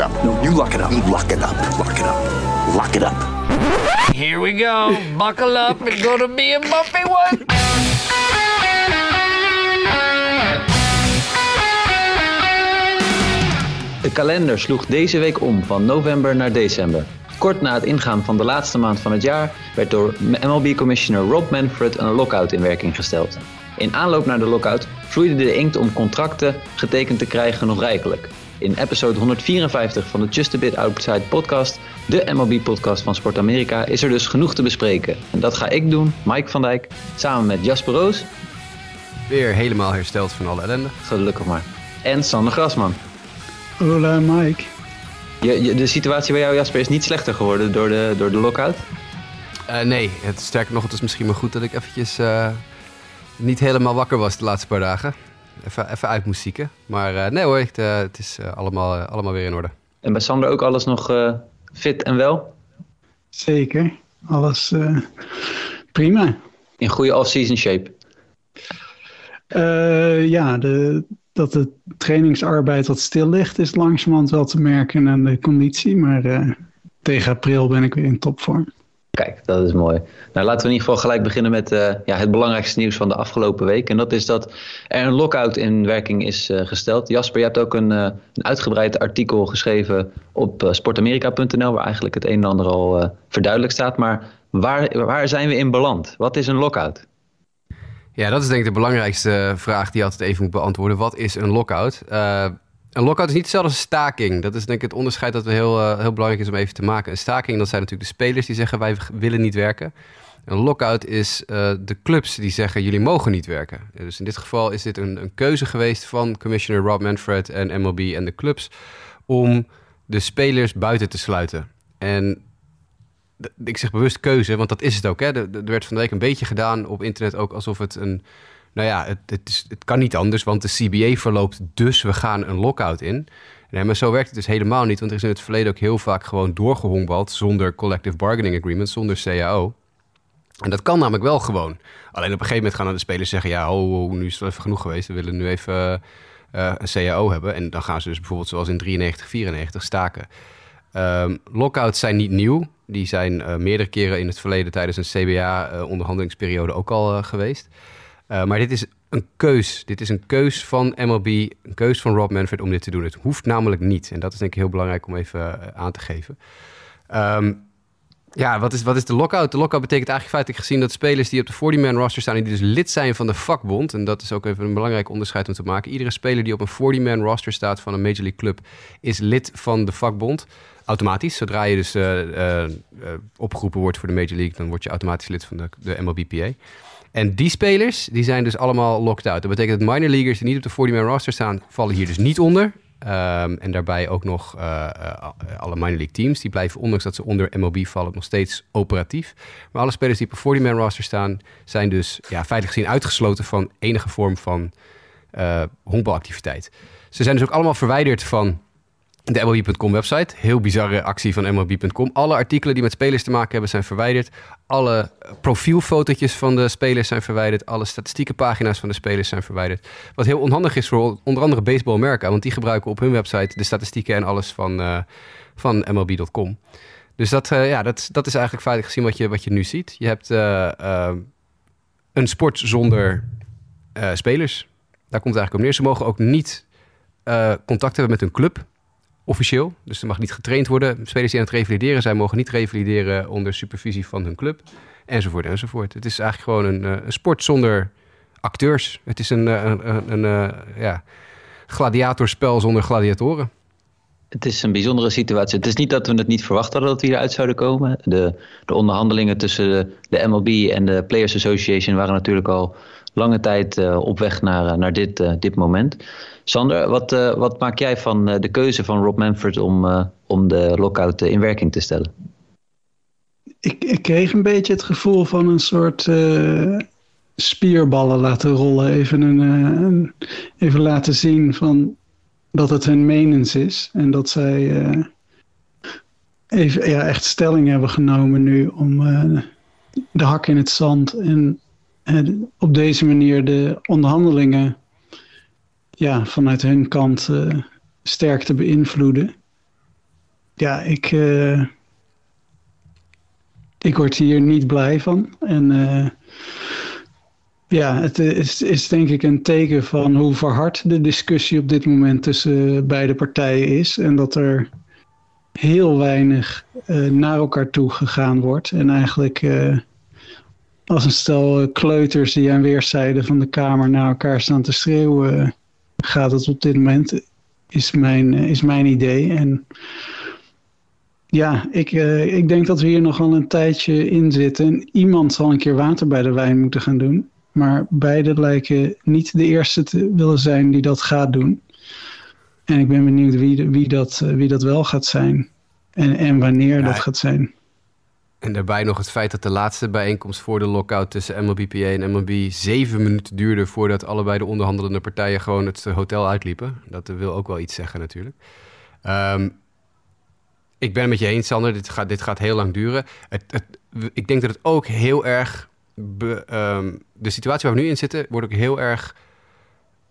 it up. No, you lock it up. You lock it up. Lock it up. Lock it up. Here we go. Buckle up. It's gonna be a bumpy one. De kalender sloeg deze week om van november naar december. Kort na het ingaan van de laatste maand van het jaar werd door MLB-commissioner Rob Manfred een lockout in werking gesteld. In aanloop naar de lockout vloeide de inkt om contracten getekend te krijgen nog rijkelijk. In episode 154 van de Just a Bit Outside podcast, de MLB-podcast van Sport Amerika, is er dus genoeg te bespreken. En dat ga ik doen, Mike van Dijk, samen met Jasper Roos. Weer helemaal hersteld van alle ellende. Gelukkig maar. En Sander Grasman. Hola Mike. Je, je, de situatie bij jou, Jasper, is niet slechter geworden door de, door de lockout? Uh, nee, het, sterker nog, het is misschien maar goed dat ik eventjes uh, niet helemaal wakker was de laatste paar dagen. Even, even uit moest zieken. Maar uh, nee hoor, het, het is allemaal, allemaal weer in orde. En bij Sander ook alles nog fit en wel? Zeker, alles prima. In goede off-season shape? ja, de, dat de trainingsarbeid wat stil ligt, is langzamerhand wel te merken aan de conditie. Maar uh, tegen april ben ik weer in topvorm. Kijk, dat is mooi. Nou, laten we in ieder geval gelijk beginnen met uh, ja, het belangrijkste nieuws van de afgelopen week. En dat is dat er een lockout in werking is uh, gesteld. Jasper, je hebt ook een, een uitgebreid artikel geschreven op sportamerika.nl, waar eigenlijk het een en ander al verduidelijkt staat. Maar waar, waar zijn we in beland? Wat is een lockout? Ja, dat is denk ik de belangrijkste vraag die je altijd even moet beantwoorden. Wat is een lockout? Een lockout is niet hetzelfde als een staking. Dat is denk ik het onderscheid dat we heel, uh, heel belangrijk is om even te maken. Een staking, dat zijn natuurlijk de spelers die zeggen wij willen niet werken. Een lockout is uh, de clubs die zeggen jullie mogen niet werken. Dus in dit geval is dit een, een keuze geweest van commissioner Rob Manfred en MLB en de clubs om de spelers buiten te sluiten. En ik zeg bewust keuze, want dat is het ook. Hè. Er, er werd van de week een beetje gedaan op internet ook alsof het een... Nou ja, het, het, is, het kan niet anders, want de CBA verloopt, dus we gaan een lockout in. Maar zo werkt het dus helemaal niet, want er is in het verleden ook heel vaak gewoon doorgehongbald zonder collective bargaining agreement, zonder CAO. En dat kan namelijk wel gewoon. Alleen op een gegeven moment gaan de spelers zeggen: ja, oh, nu is het even genoeg geweest. We willen nu even uh, een CAO hebben. En dan gaan ze dus bijvoorbeeld zoals in 93, 94 staken. Um, lockouts zijn niet nieuw. Die zijn uh, meerdere keren in het verleden tijdens een CBA-onderhandelingsperiode uh, ook al geweest. maar dit is een keus. Dit is een keus van MLB, een keus van Rob Manfred om dit te doen. Het hoeft namelijk niet. En dat is denk ik heel belangrijk om even aan te geven. Um, ja, wat is, wat is de lockout? De lockout betekent eigenlijk feitelijk gezien dat spelers die op de 40-man roster staan... die dus lid zijn van de vakbond... en dat is ook even een belangrijk onderscheid om te maken. Iedere speler die op een 40-man roster staat van een Major League club... is lid van de vakbond automatisch. Zodra je dus uh, opgeroepen wordt voor de Major League, dan word je automatisch lid van de, de MLBPA. En die spelers, die zijn dus allemaal locked out. Dat betekent dat minor leaguers die niet op de 40-man roster staan, vallen hier dus niet onder. Um, en daarbij ook nog uh, alle minor league teams. Die blijven, ondanks dat ze onder MLB vallen, nog steeds operatief. Maar alle spelers die op een 40-man roster staan, zijn dus ja, feitelijk gezien uitgesloten van enige vorm van uh, honkbalactiviteit. Ze zijn dus ook allemaal verwijderd van de MLB.com website. Heel bizarre actie van MLB.com. Alle artikelen die met spelers te maken hebben zijn verwijderd. Alle profielfotootjes van de spelers zijn verwijderd. Alle statistieke pagina's van de spelers zijn verwijderd. Wat heel onhandig is voor onder andere Baseball America. Want die gebruiken op hun website de statistieken en alles van, uh, van MLB.com. Dus dat, uh, ja, dat, dat is eigenlijk feitelijk gezien wat je, wat je nu ziet. Je hebt een sport zonder spelers. Daar komt het eigenlijk op neer. Ze mogen ook niet contact hebben met hun club officieel. Dus er mag niet getraind worden. Spelers die aan het revalideren zijn, mogen niet revalideren onder supervisie van hun club. Enzovoort, enzovoort. Het is eigenlijk gewoon een, eh, een sport zonder acteurs. Het is een, eh, een, een, een, eh, ja, gladiatorspel zonder gladiatoren. Het is een bijzondere situatie. Het is niet dat we het niet verwacht hadden dat we hieruit zouden komen. De, de onderhandelingen tussen de, MLB en de Players Association waren natuurlijk al lange tijd uh, op weg naar, naar dit, uh, dit moment. Sander, wat, wat maak jij van de keuze van Rob Manfred om, om de lockout in werking te stellen? Ik, ik, kreeg een beetje het gevoel van een soort spierballen laten rollen. Even, een, even laten zien van dat het hun menens is. En dat zij uh, even, ja, echt stelling hebben genomen nu om uh, de hak in het zand. En op deze manier de onderhandelingen ja, vanuit hun kant sterk te beïnvloeden. ja, ik, eh, ik word hier niet blij van. En eh, ja, het is, is denk ik een teken van hoe verhard de discussie op dit moment tussen beide partijen is. En dat er heel weinig eh, naar elkaar toe gegaan wordt. En eigenlijk eh, als een stel kleuters die aan weerszijden van de kamer naar elkaar staan te schreeuwen, gaat het op dit moment, is mijn, eh, is mijn idee. En ja, ik, ik denk dat we hier nogal een tijdje in zitten. En iemand zal een keer water bij de wijn moeten gaan doen. Maar beide lijken niet de eerste te willen zijn die dat gaat doen. En ik ben benieuwd wie, wie, dat, eh, wie dat wel gaat zijn. En, en wanneer Ja, dat gaat zijn. En daarbij nog het feit dat de laatste bijeenkomst voor de lockout tussen MLBPA en MLB zeven minuten duurde voordat allebei de onderhandelende partijen gewoon het hotel uitliepen. Dat wil ook wel iets zeggen natuurlijk. Ehm, ik ben het met je eens, Sander. Dit gaat, dit gaat heel lang duren. Het, het, ik denk dat het ook heel erg... be- ehm, de situatie waar we nu in zitten wordt ook heel erg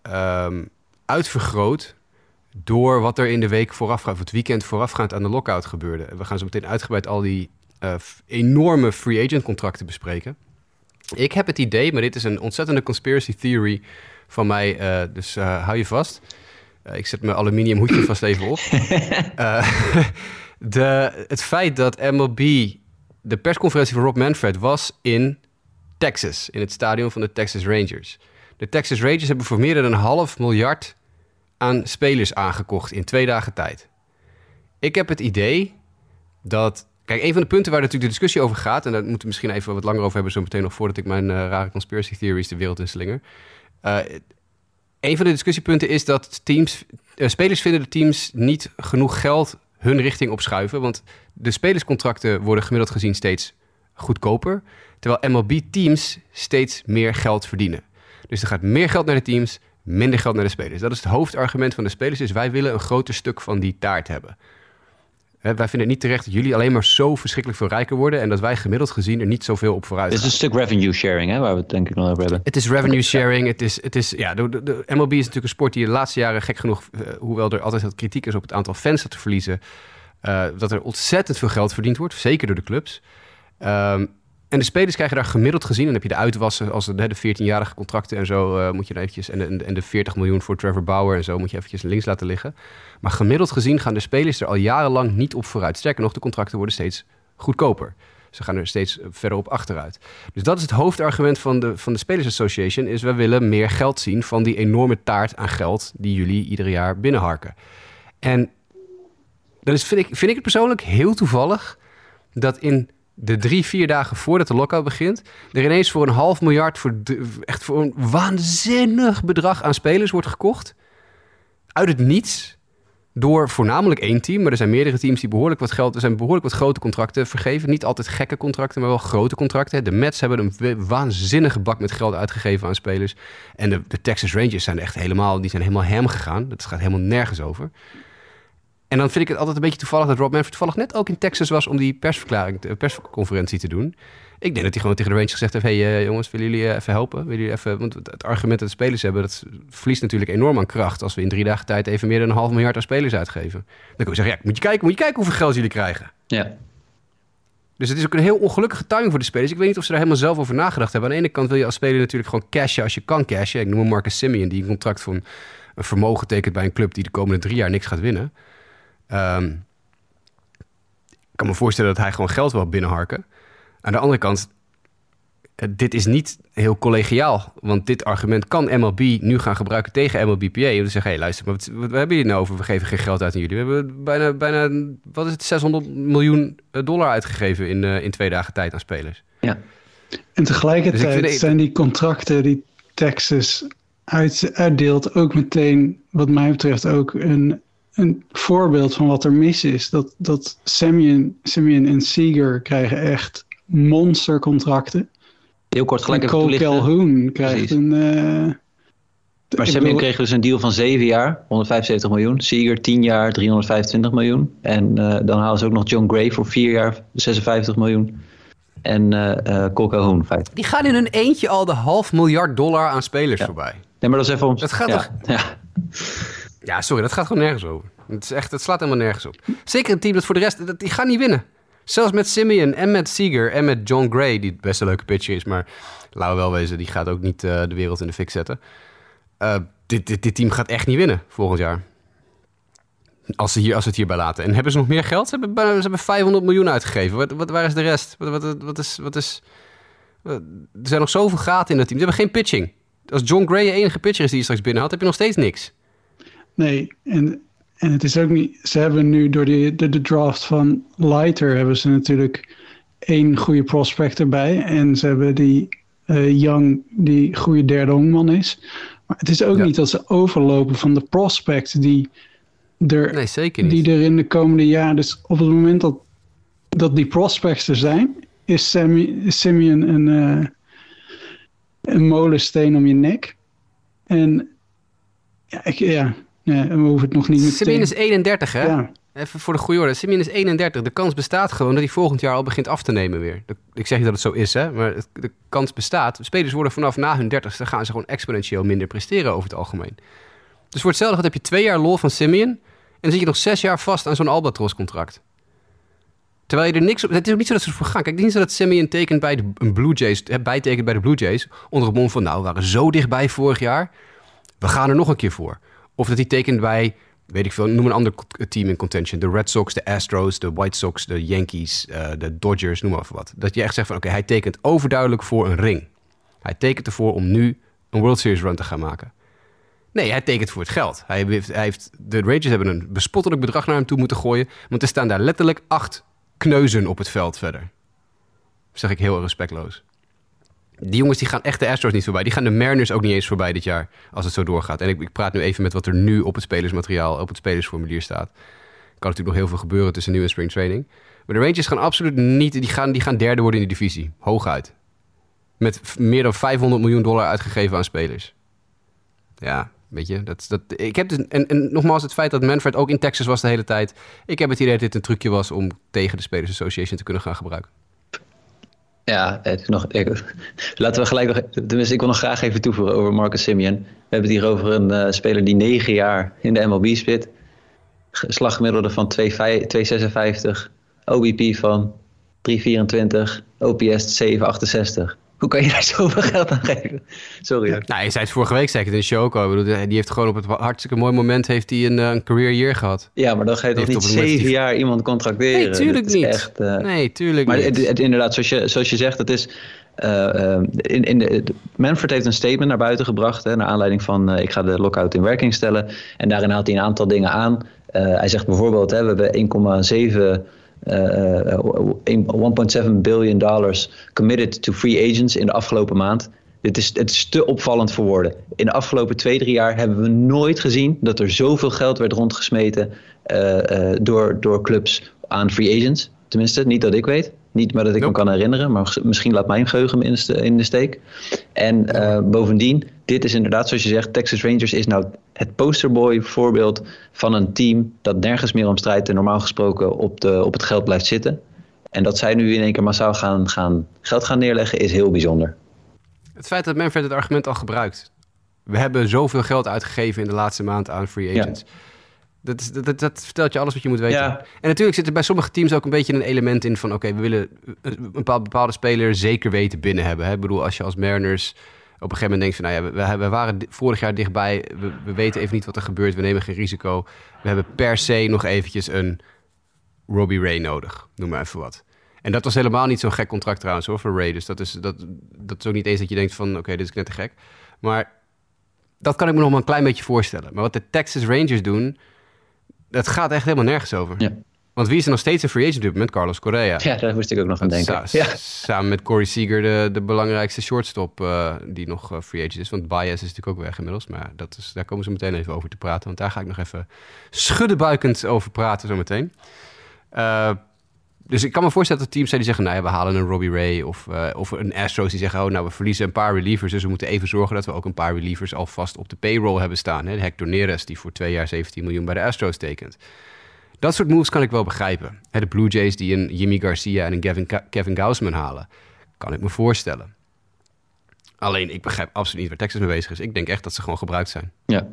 ehm, uitvergroot door wat er in de week voorafgaand, of het weekend voorafgaand aan de lockout gebeurde. We gaan zo meteen uitgebreid al die eh, enorme free agent contracten bespreken. Ik heb het idee, maar dit is een ontzettende conspiracy theory van mij, eh, dus eh, hou je vast. Ik zet mijn aluminium hoedje vast even op. De, het feit dat MLB, de persconferentie van Rob Manfred was in Texas, in het stadion van de Texas Rangers. De Texas Rangers hebben voor meer dan een half miljard aan spelers aangekocht in twee dagen tijd. Ik heb het idee dat. Kijk, een van de punten waar natuurlijk de discussie over gaat, en daar moeten we misschien even wat langer over hebben, zo meteen nog voordat ik mijn eh, rare conspiracy theories de wereld in slinger. Eh, een van de discussiepunten is dat teams, eh, spelers vinden de teams niet genoeg geld hun richting opschuiven. Want de spelerscontracten worden gemiddeld gezien steeds goedkoper. Terwijl MLB-teams steeds meer geld verdienen. Dus er gaat meer geld naar de teams, minder geld naar de spelers. Dat is het hoofdargument van de spelers. Is wij willen een groter stuk van die taart hebben. Wij vinden het niet terecht dat jullie alleen maar zo verschrikkelijk veel rijker worden. En dat wij gemiddeld gezien er niet zoveel op vooruit Dit is gaan. een stuk revenue sharing, hè, waar we het denk ik nog over hebben. Het is revenue sharing. Het is, het is, ja, de, de, de MLB is natuurlijk een sport die de laatste jaren, gek genoeg, eh, hoewel er altijd wat kritiek is op het aantal fans dat te verliezen, eh, dat er ontzettend veel geld verdiend wordt, zeker door de clubs. Ehm, en de spelers krijgen daar gemiddeld gezien, en dan heb je de uitwassen als de, de 14-jarige contracten en zo, eh, moet je dan eventjes, en, de- en de 40 miljoen voor Trevor Bauer en zo, moet je eventjes links laten liggen. Maar gemiddeld gezien gaan de spelers er al jarenlang niet op vooruit. Sterker nog, de contracten worden steeds goedkoper. Ze gaan er steeds verder op achteruit. Dus dat is het hoofdargument van de, van de Spelers Association. Is we willen meer geld zien van die enorme taart aan geld die jullie ieder jaar binnenharken. En dat is, vind, ik, vind ik het persoonlijk heel toevallig dat in de drie, vier dagen voordat de lockout begint, er ineens voor een half miljard, voor echt voor een waanzinnig bedrag aan spelers wordt gekocht. Uit het niets. Door voornamelijk één team, maar er zijn meerdere teams die behoorlijk wat geld, er zijn behoorlijk wat grote contracten vergeven. Niet altijd gekke contracten, maar wel grote contracten. De Mets hebben een wa- waanzinnige bak met geld uitgegeven aan spelers. En de, de Texas Rangers zijn echt helemaal, die zijn helemaal hem gegaan. Dat gaat helemaal nergens over. En dan vind ik het altijd een beetje toevallig dat Rob Manfred toevallig net ook in Texas was om die persverklaring, persconferentie te doen. Ik denk dat hij gewoon tegen de Rangers gezegd heeft: hey, eh, jongens, willen jullie eh, even helpen? Willen jullie even, want het argument dat de spelers hebben, dat verliest natuurlijk enorm aan kracht als we in drie dagen tijd even meer dan een half miljard aan spelers uitgeven. Dan kun je zeggen: ja, moet je kijken, moet je kijken hoeveel geld jullie krijgen. Ja. Dus het is ook een heel ongelukkige timing voor de spelers. Ik weet niet of ze daar helemaal zelf over nagedacht hebben. Aan de ene kant wil je als speler natuurlijk gewoon cashen als je kan cashen. Ik noem Marcus Simeon, die een contract van een vermogen tekent bij een club die de komende drie jaar niks gaat winnen. Ehm, ik kan me voorstellen dat hij gewoon geld wil binnenharken. Aan de andere kant, eh, dit is niet heel collegiaal. Want dit argument kan MLB nu gaan gebruiken tegen MLBPA. Om te zeggen, hé hey, luister, maar wat, wat hebben jullie nou over? We geven geen geld uit aan jullie. We hebben bijna, bijna wat is het, 600 miljoen dollar uitgegeven in, eh, in twee dagen tijd aan spelers. ja. En tegelijkertijd Dus zijn die contracten die Texas uit, uitdeelt ook meteen, wat mij betreft, ook een, een voorbeeld van wat er mis is. Dat, dat Simeon, Simeon en Seager krijgen echt monstercontracten. Heel kort gelijk en even. Calhoun krijgt Precies. een... eh, Maar Semyon bedoel- kreeg dus een deal van 7 jaar, 175 miljoen. Seager 10 jaar, 325 miljoen. En eh, dan halen ze ook nog John Gray voor 4 jaar, 56 miljoen. En eh eh Cole Calhoun 50. Die gaan in hun eentje al de half miljard dollar aan spelers Ja. voorbij. Nee, maar dat is even om... Dat gaat ja, toch- Ja. Ja, sorry, dat gaat gewoon nergens over. Het, is echt, het slaat helemaal nergens op. Zeker een team dat voor de rest, dat, die gaan niet winnen. Zelfs met Simeon en met Seager en met John Gray, die best een leuke pitcher is, maar laten we wel wezen, die gaat ook niet eh, de wereld in de fik zetten. Uh, dit, dit, dit team gaat echt niet winnen volgend jaar. Als ze, hier, als het hierbij laten. En hebben ze nog meer geld? Ze hebben, ze hebben 500 miljoen uitgegeven. Wat, wat, waar is de rest? Wat, wat, wat is, wat is, er zijn nog zoveel gaten in dat team. Ze hebben geen pitching. Als John Gray je enige pitcher is die je straks binnen had, heb je nog steeds niks. Nee, en, en het is ook niet... Ze hebben nu door de, de, de draft van Lighter... hebben ze natuurlijk één goede prospect erbij. En ze hebben die uh, Young, die goede derde honkman is. Maar het is ook niet dat ze overlopen van de prospects die er, nee, zeker niet. die er in de komende jaren... Dus op het moment dat, dat die prospects er zijn... is, Simeon een, uh, een molensteen om je nek. En ja, ik, ja, ja, we hoeven het nog niet meteen... Simeon is 31, hè? Ja. Even voor de goede orde. Simeon is 31. De kans bestaat gewoon dat hij volgend jaar al begint af te nemen weer. Ik zeg niet dat het zo is, hè? maar de kans bestaat. Spelers worden vanaf na hun 30ste gaan ze gewoon exponentieel minder presteren over het algemeen. Dus voor hetzelfde heb je twee jaar lol van Simeon... en dan zit je nog zes jaar vast aan zo'n Albatros-contract. Terwijl je er niks op... Het is ook niet zo dat ze ervoor gaan. Kijk, niet zo dat Simeon tekent bij de een Blue Jays... bijtekent bij de Blue Jays... onder het mond van... nou, we waren zo dichtbij vorig jaar... we gaan er nog een keer voor. Of dat hij tekent bij weet ik veel, noem een ander team in contention. De Red Sox, de Astros, de White Sox, de Yankees, uh, de Dodgers, noem maar wat. Dat je echt zegt van oké, hij tekent overduidelijk voor een ring. Hij tekent ervoor om nu een World Series run te gaan maken. Nee, hij tekent voor het geld. Hij heeft, hij heeft, de Rangers hebben een bespottelijk bedrag naar hem toe moeten gooien. Want er staan daar letterlijk acht kneuzen op het veld verder. Dat zeg ik heel respectloos. Die jongens die gaan echt de Astros niet voorbij. Die gaan de Mariners ook niet eens voorbij dit jaar. Als het zo doorgaat. En ik, ik praat nu even met wat er nu op het spelersmateriaal, op het spelersformulier staat. Kan natuurlijk nog heel veel gebeuren tussen nu en spring training. Maar de Rangers gaan absoluut niet. Die gaan, die gaan derde worden in de divisie. Hooguit. Met meer dan 500 miljoen dollar uitgegeven aan spelers. Ja, weet je. Dat, dat, ik heb dus, en, en nogmaals, het feit dat Manfred ook in Texas was de hele tijd. Ik heb het idee dat dit een trucje was om tegen de Spelers Association te kunnen gaan gebruiken. Ja, nog, laten we gelijk nog. Tenminste, ik wil nog graag even toevoegen over Marcus Simeon. We hebben het hier over een uh, speler die negen jaar in de MLB spit. Slagmiddelde van 2,56. OBP van 3,24. OPS 7,68. Hoe kan je daar zoveel geld aan geven? Sorry. Nou, je zei het vorige week zeker in de show ook al. Bedoel, die heeft gewoon op het hartstikke mooi moment heeft hij een, eh, een career year gehad. Ja, maar dan ga je toch niet zeven jaar iemand contracteren? Nee, tuurlijk niet. Echt, uh... Nee, tuurlijk maar niet. Maar het, inderdaad, zoals je, zoals je zegt, het is... Uh, in, in de, Manfred heeft een statement naar buiten gebracht... Hè, naar aanleiding van ik ga de lockout in werking stellen. En daarin haalt hij een aantal dingen aan. hij zegt bijvoorbeeld, hè, we hebben 1,7... Uh, 1,7 billion dollars committed to free agents in de afgelopen maand. Dit is, het is te opvallend voor woorden. In de afgelopen twee, drie jaar hebben we nooit gezien dat er zoveel geld werd rondgesmeten door, door clubs aan free agents. Tenminste, niet dat ik weet. Niet maar dat ik nope. me kan herinneren, maar misschien laat mijn geheugen me in de, in de steek. En uh, bovendien, dit is inderdaad zoals je zegt, Texas Rangers is nou het posterboy voorbeeld van een team dat nergens meer om strijdt en normaal gesproken op, de, op het geld blijft zitten. En dat zij nu in één keer massaal gaan, gaan, geld gaan neerleggen is heel bijzonder. Het feit dat Manfred het argument al gebruikt. We hebben zoveel geld uitgegeven in de laatste maand aan free agents. Ja. Dat, is, dat, dat, vertelt je alles wat je moet weten. Ja. En natuurlijk zit er bij sommige teams ook een beetje een element in van... oké, we willen een bepaalde, bepaalde speler zeker weten binnen hebben. Hè? Ik bedoel, als je als Mariners op een gegeven moment denkt van... nou ja, we, we waren vorig jaar dichtbij, we, we, weten even niet wat er gebeurt... we nemen geen risico. We hebben per se nog eventjes een Robbie Ray nodig, noem maar even wat. En dat was helemaal niet zo'n gek contract trouwens hoor, voor Ray. Dus dat is, dat, dat is ook niet eens dat je denkt van... oké, dit is net te gek. Maar dat kan ik me nog maar een klein beetje voorstellen. Maar wat de Texas Rangers doen dat gaat echt helemaal nergens over. Ja. Want wie is er nog steeds een free agent op met Carlos Correa? Ja, daar moest ik ook nog aan denken. Sa ja. Samen met Corey Seager, de, de belangrijkste shortstop uh, die nog uh, free agent is. Want Baez is natuurlijk ook weg inmiddels. Maar dat is, daar komen ze meteen even over te praten. Want daar ga ik nog even schuddenbuikend over praten zometeen. Uh, dus ik kan me voorstellen dat teams zijn die zeggen... nou ja, we halen een Robbie Ray of, uh, of een Astros die zeggen... oh, nou, we verliezen een paar relievers... dus we moeten even zorgen dat we ook een paar relievers alvast op de payroll hebben staan. Hè? De Hector Neres, die voor twee jaar 17 miljoen bij de Astros tekent. Dat soort moves kan ik wel begrijpen. Hè, de Blue Jays die een Jimmy Garcia en een Kevin, Kevin Gausman halen. Kan ik me voorstellen. Alleen, ik begrijp absoluut niet waar Texas mee bezig is. Ik denk echt dat ze gewoon gebruikt zijn. Ja,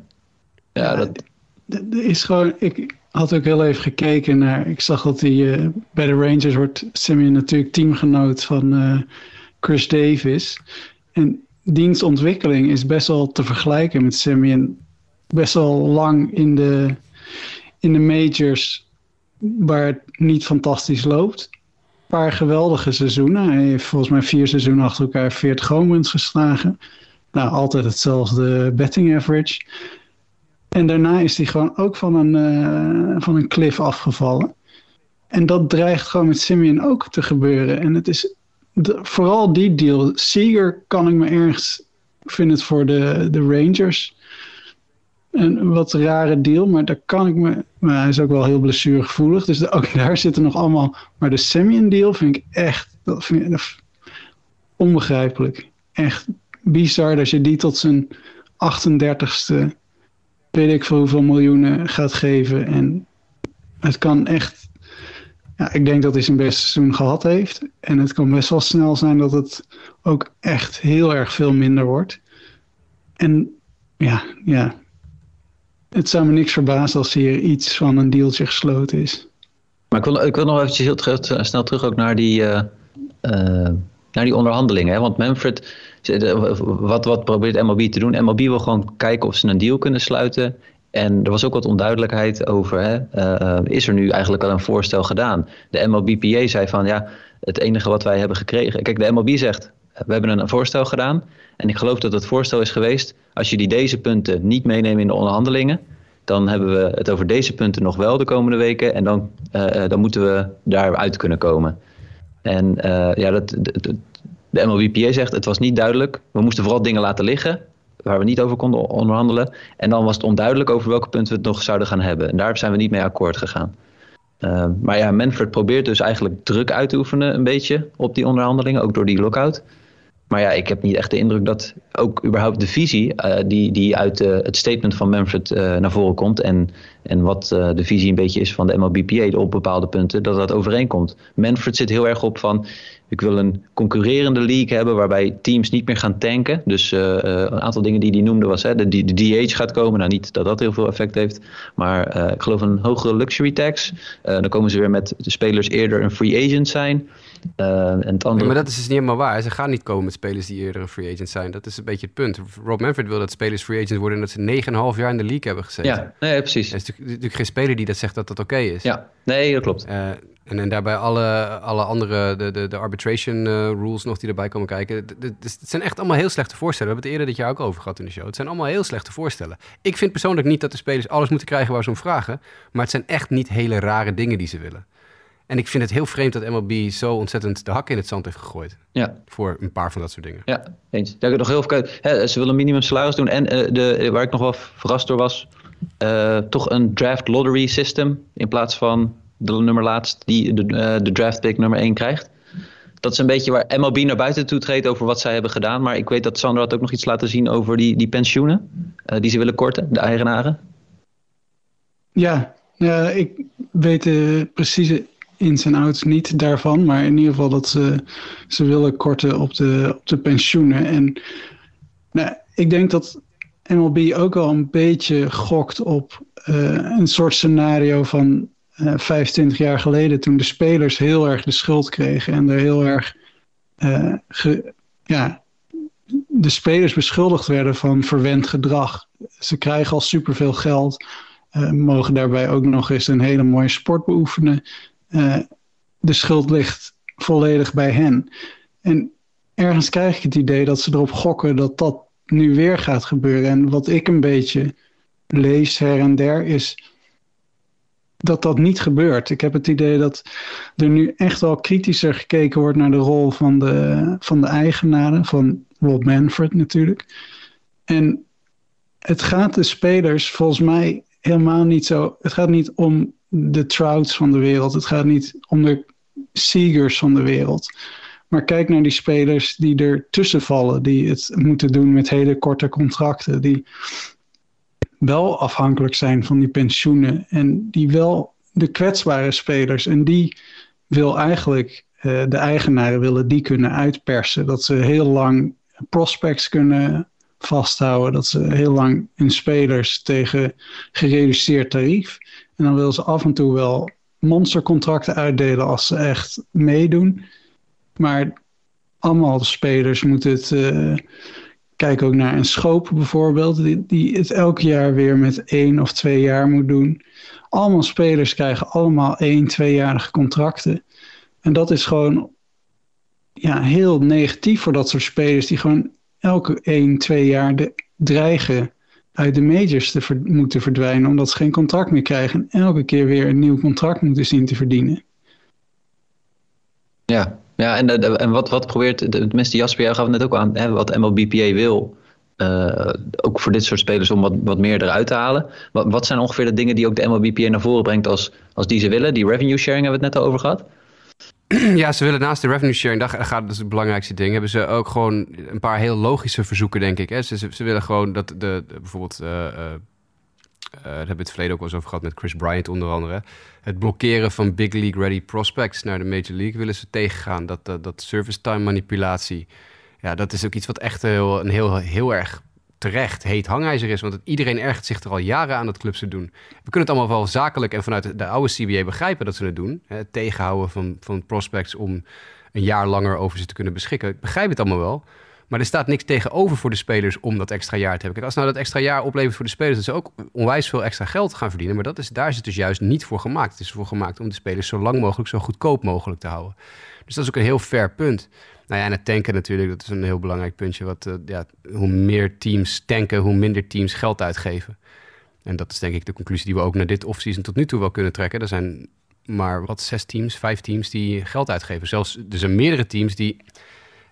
ja dat... er is gewoon, ik had ook heel even gekeken naar, ik zag dat hij eh, bij de Rangers wordt Simeon natuurlijk teamgenoot van eh, Chris Davis. En dienstontwikkeling is best wel te vergelijken met Simeon. Best wel lang in de, in de majors waar het niet fantastisch loopt. Een paar geweldige seizoenen. Hij heeft volgens mij vier seizoenen achter elkaar 40 home geslagen. Nou, altijd hetzelfde betting average. En daarna is hij gewoon ook van een, eh, van een cliff afgevallen. En dat dreigt gewoon met Simeon ook te gebeuren. En het is vooral die deal. Seager kan ik me ergens, het voor de, de Rangers een wat rare deal, maar daar kan ik me, maar hij is ook wel heel blessuregevoelig, dus ook daar zitten nog allemaal, maar de Simeon deal vind ik echt, dat vind ik onbegrijpelijk. Echt bizar dat je die tot zijn 38ste, weet ik veel hoeveel miljoenen gaat geven en het kan echt, ja, ik denk dat hij zijn beste seizoen gehad heeft en het kan best wel snel zijn dat het ook echt heel erg veel minder wordt. En ja, ja, het zou me niks verbazen als hier iets van een dealtje gesloten is. Maar ik wil, ik wil nog eventjes heel terug, snel terug ook naar die, eh, eh, naar die onderhandelingen. Hè? Want Manfred, wat, wat probeert MLB te doen? MLB wil gewoon kijken of ze een deal kunnen sluiten. En er was ook wat onduidelijkheid over, hè? eh, is er nu eigenlijk al een voorstel gedaan? De MLBPA zei van, ja, het enige wat wij hebben gekregen... Kijk, de MLB zegt, we hebben een voorstel gedaan. En ik geloof dat het voorstel is geweest, als jullie deze punten niet meenemen in de onderhandelingen... dan hebben we het over deze punten nog wel de komende weken. En dan, eh, eh, dan moeten we daaruit kunnen komen. En eh, ja, dat, de- MLBPA zegt, het was niet duidelijk. We moesten vooral dingen laten liggen waar we niet over konden onderhandelen. En dan was het onduidelijk over welke punten we het nog zouden gaan hebben. En daar zijn we niet mee akkoord gegaan. Uh, maar ja, Manfred probeert dus eigenlijk druk uit te oefenen een beetje op die onderhandelingen, ook door die lockout. Maar ja, ik heb niet echt de indruk dat ook überhaupt de visie uh, die, die uit uh, het statement van Manfred uh, naar voren komt en, en wat de visie een beetje is van de MLBPA op bepaalde punten, dat dat overeenkomt. Manfred zit heel erg op van ik wil een concurrerende league hebben waarbij teams niet meer gaan tanken. Dus een aantal dingen die hij noemde was hè, de, de DH gaat komen. Nou niet dat dat heel veel effect heeft, maar ik geloof een hogere luxury tax. dan komen ze weer met de spelers eerder een free agent zijn. Uh, en het andere... maar dat is dus niet helemaal waar. Ze gaan niet komen met spelers die eerder een free agent zijn. Dat is een beetje het punt. Rob Manfred wil dat spelers free agent worden... en dat ze 9,5 jaar in de league hebben gezeten. Ja, nee, precies. Er is natuurlijk, natuurlijk geen speler die dat zegt dat dat oké okay is. Ja, nee, dat klopt. Uh, en, en daarbij alle, alle andere, de, de, de arbitration uh, rules nog die erbij komen kijken. Het zijn echt allemaal heel slechte voorstellen. We hebben het eerder dit jaar ook over gehad in de show. Het zijn allemaal heel slechte voorstellen. Ik vind persoonlijk niet dat de spelers alles moeten krijgen waar ze om vragen. Maar het zijn echt niet hele rare dingen die ze willen. En ik vind het heel vreemd dat MLB zo ontzettend de hak in het zand heeft gegooid. Ja. Voor een paar van dat soort dingen. Ja, eens. Ja, nog heel veel, hè, ze willen een minimum salaris doen. En uh, de, waar ik nog wel verrast door was... Uh, toch een draft lottery system... in plaats van de nummer laatst die de, uh, de draft pick nummer 1 krijgt. Dat is een beetje waar MLB naar buiten toe treedt... over wat zij hebben gedaan. Maar ik weet dat Sandra had ook nog iets laten zien... over die, die pensioenen die ze willen korten, de eigenaren. Ja, ja ik weet de precieze ins en outs niet daarvan, maar in ieder geval dat ze, ze willen korten op de, op de pensioenen. En nou, ik denk dat MLB ook wel een beetje gokt op uh, een soort scenario van uh, 25 jaar geleden, toen de spelers heel erg de schuld kregen en er heel erg ge, ja, de spelers beschuldigd werden van verwend gedrag. Ze krijgen al superveel geld, mogen daarbij ook nog eens een hele mooie sport beoefenen. Uh, de schuld ligt volledig bij hen. En ergens krijg ik het idee dat ze erop gokken dat dat nu weer gaat gebeuren. En wat ik een beetje lees her en der is dat dat niet gebeurt. Ik heb het idee dat er nu echt wel kritischer gekeken wordt naar de rol van de, van de eigenaren, van Rob Manfred natuurlijk. En het gaat de spelers volgens mij helemaal niet zo. Het gaat niet om de Trouts van de wereld. Het gaat niet om de Seegers van de wereld. Maar kijk naar die spelers die er tussen vallen. Die het moeten doen met hele korte contracten. Die wel afhankelijk zijn van die pensioenen. En die wel de kwetsbare spelers. En die wil eigenlijk uh, de eigenaren willen die kunnen uitpersen. Dat ze heel lang prospects kunnen vasthouden dat ze heel lang hun spelers tegen gereduceerd tarief. En dan willen ze af en toe wel monstercontracten uitdelen als ze echt meedoen. Maar allemaal spelers moeten het. Uh, kijk ook naar een schoop bijvoorbeeld, die, die het elk jaar weer met één of twee jaar moet doen. Allemaal spelers krijgen allemaal één, tweejarige contracten. En dat is gewoon ja, heel negatief voor dat soort spelers die gewoon elke één, twee jaar de, dreigen uit de majors te moeten verdwijnen omdat ze geen contract meer krijgen en elke keer weer een nieuw contract moeten zien te verdienen. Ja, ja en, eh, en wat, wat probeert, tenminste Jasper, jij gaf net ook aan, hè, wat MLBPA wil, uh, ook voor dit soort spelers om wat, wat meer eruit te halen. Wat, wat zijn ongeveer de dingen die ook de MLBPA naar voren brengt als, als die ze willen? Die revenue sharing hebben we het net al over gehad. Ja, ze willen naast de revenue sharing, daar gaat dus het belangrijkste ding, hebben ze ook gewoon een paar heel logische verzoeken, denk ik. Hè? Ze, ze, willen gewoon dat de, bijvoorbeeld, uh, daar hebben we het verleden ook wel eens over gehad met Chris Bryant onder andere. Het blokkeren van big league ready prospects naar de major league willen ze tegengaan. Dat, dat, dat service time manipulatie, ja, dat is ook iets wat echt heel, een heel, heel erg terecht heet hangijzer is. Want iedereen ergert zich er al jaren aan dat clubs het doen. We kunnen het allemaal wel zakelijk en vanuit de oude CBA begrijpen dat ze het doen. Het tegenhouden van, van prospects om een jaar langer over ze te kunnen beschikken. Ik begrijp het allemaal wel. Maar er staat niks tegenover voor de spelers om dat extra jaar te hebben. Kijk, als nou dat extra jaar oplevert voor de spelers, dat ze ook onwijs veel extra geld gaan verdienen. Maar dat is, daar is het dus juist niet voor gemaakt. Het is voor gemaakt om de spelers zo lang mogelijk, zo goedkoop mogelijk te houden. Dus dat is ook een heel fair punt. Nou ja, en het tanken natuurlijk, dat is een heel belangrijk puntje. Wat, uh, ja, hoe meer teams tanken, hoe minder teams geld uitgeven. En dat is denk ik de conclusie die we ook naar dit offseason tot nu toe wel kunnen trekken. Er zijn maar wat zes teams, vijf teams die geld uitgeven. Zelfs er zijn meerdere teams die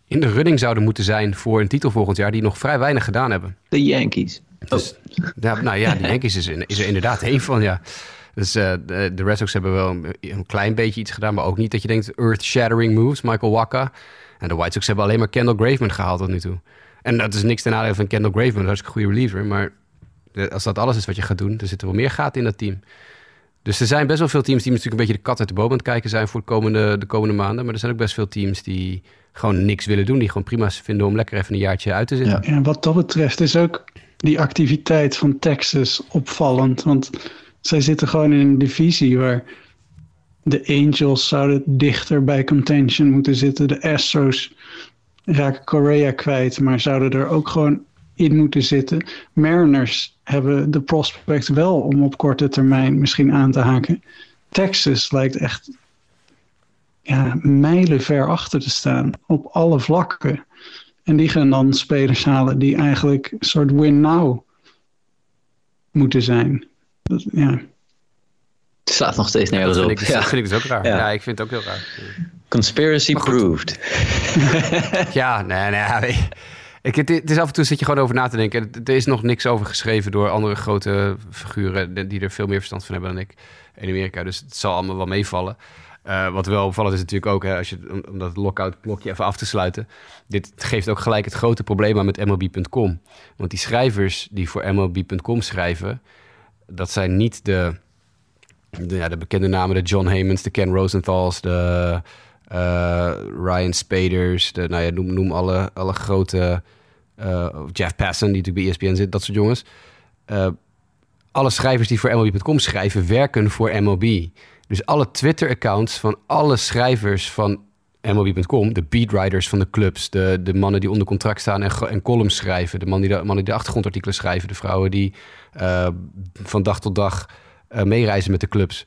in de running zouden moeten zijn voor een titel volgend jaar, die nog vrij weinig gedaan hebben. De Yankees. Dus, ja, nou ja, de Yankees is, is er inderdaad één van, ja. Dus uh, de, de Red Sox hebben wel een, een, klein beetje iets gedaan, maar ook niet dat je denkt earth-shattering moves. Michael Waka. En de White Sox hebben alleen maar Kendall Graveman gehaald tot nu toe. En dat is niks ten nadele van Kendall Graveman, dat is een goede reliever. Maar als dat alles is wat je gaat doen, dan zitten wel meer gaten in dat team. Dus er zijn best wel veel teams die natuurlijk een beetje de kat uit de boom aan het kijken zijn voor de komende, de komende maanden. Maar er zijn ook best veel teams die gewoon niks willen doen. Die gewoon prima vinden om lekker even een jaartje uit te zitten. Ja, en wat dat betreft is ook die activiteit van Texas opvallend. Want zij zitten gewoon in een divisie waar de Angels zouden dichter bij contention moeten zitten. De Astros raken Korea kwijt, maar zouden er ook gewoon in moeten zitten. Mariners hebben de prospect wel om op korte termijn misschien aan te haken. Texas lijkt echt ja, mijlen ver achter te staan op alle vlakken. En die gaan dan spelers halen die eigenlijk een soort win-now moeten zijn. Dat, ja. Het slaat nog steeds nergens op. Dat vind, ik, dus- vind ik dus ook raar. Ja. ik vind het ook heel raar. Conspiracy proved. ja, nee, nee. Ik, het, is af en toe zit je gewoon over na te denken. Er is nog niks over geschreven door andere grote figuren die er veel meer verstand van hebben dan ik in Amerika. Dus het zal allemaal wel meevallen. Uh, wat wel opvallend is natuurlijk ook, hè, als je, om, dat lockout blokje even af te sluiten. Dit geeft ook gelijk het grote probleem aan met MLB.com. Want die schrijvers die voor MLB.com schrijven, dat zijn niet de de, ja, de bekende namen, de John Heymans, de Ken Rosenthals, de uh, Ryan Spaders, de, nou ja, noem, noem alle, alle grote, uh, Jeff Passan, die natuurlijk bij ESPN zit, dat soort jongens. Uh, alle schrijvers die voor MLB.com schrijven, werken voor MLB. Dus alle Twitter-accounts van alle schrijvers van MLB.com, de beatwriters van de clubs, de, de mannen die onder contract staan en, en columns schrijven, de mannen die de, mannen die de achtergrondartikelen schrijven, de vrouwen die van dag tot dag uh, meereizen met de clubs,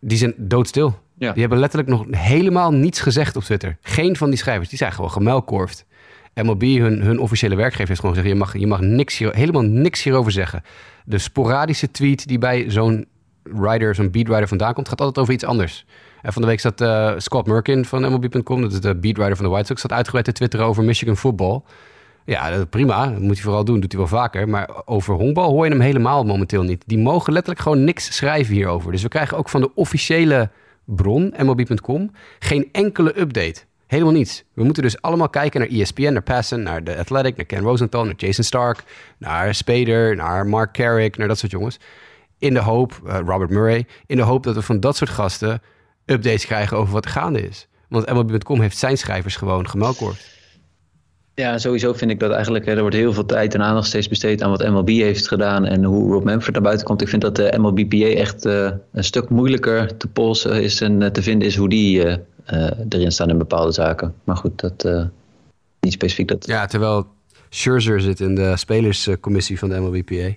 die zijn doodstil. Ja. Die hebben letterlijk nog helemaal niets gezegd op Twitter. Geen van die schrijvers, die zijn gewoon gemuilkorfd. MLB, hun, hun officiële werkgever, heeft gewoon gezegd... je mag, je mag niks hier, helemaal niks hierover zeggen. De sporadische tweet die bij zo'n writer, zo'n beatwriter vandaan komt... gaat altijd over iets anders. En van de week zat uh, Scott Merkin van MLB.com... dat is de beatwriter van de White Sox... zat uitgebreid te twitteren over Michigan football... Ja, prima. Dat moet hij vooral doen. Doet hij wel vaker. Maar over honkbal hoor je hem helemaal momenteel niet. Die mogen letterlijk gewoon niks schrijven hierover. Dus we krijgen ook van de officiële bron, MLB.com, geen enkele update. Helemaal niets. We moeten dus allemaal kijken naar ESPN, naar Passen, naar The Athletic, naar Ken Rosenthal, naar Jason Stark, naar Spader, naar Mark Carrick, naar dat soort jongens. In de hoop, uh, Robert Murray, in de hoop dat we van dat soort gasten updates krijgen over wat er gaande is. Want MLB.com heeft zijn schrijvers gewoon gemelkord. Ja, sowieso vind ik dat eigenlijk, hè, er wordt heel veel tijd en aandacht steeds besteed aan wat MLB heeft gedaan en hoe Rob Manfred naar buiten komt. Ik vind dat de MLBPA echt eh, een stuk moeilijker te polsen is en eh, te vinden is hoe die eh, eh, erin staan in bepaalde zaken. Maar goed, dat eh, niet specifiek dat. Ja, terwijl Scherzer zit in de spelerscommissie van de MLBPA.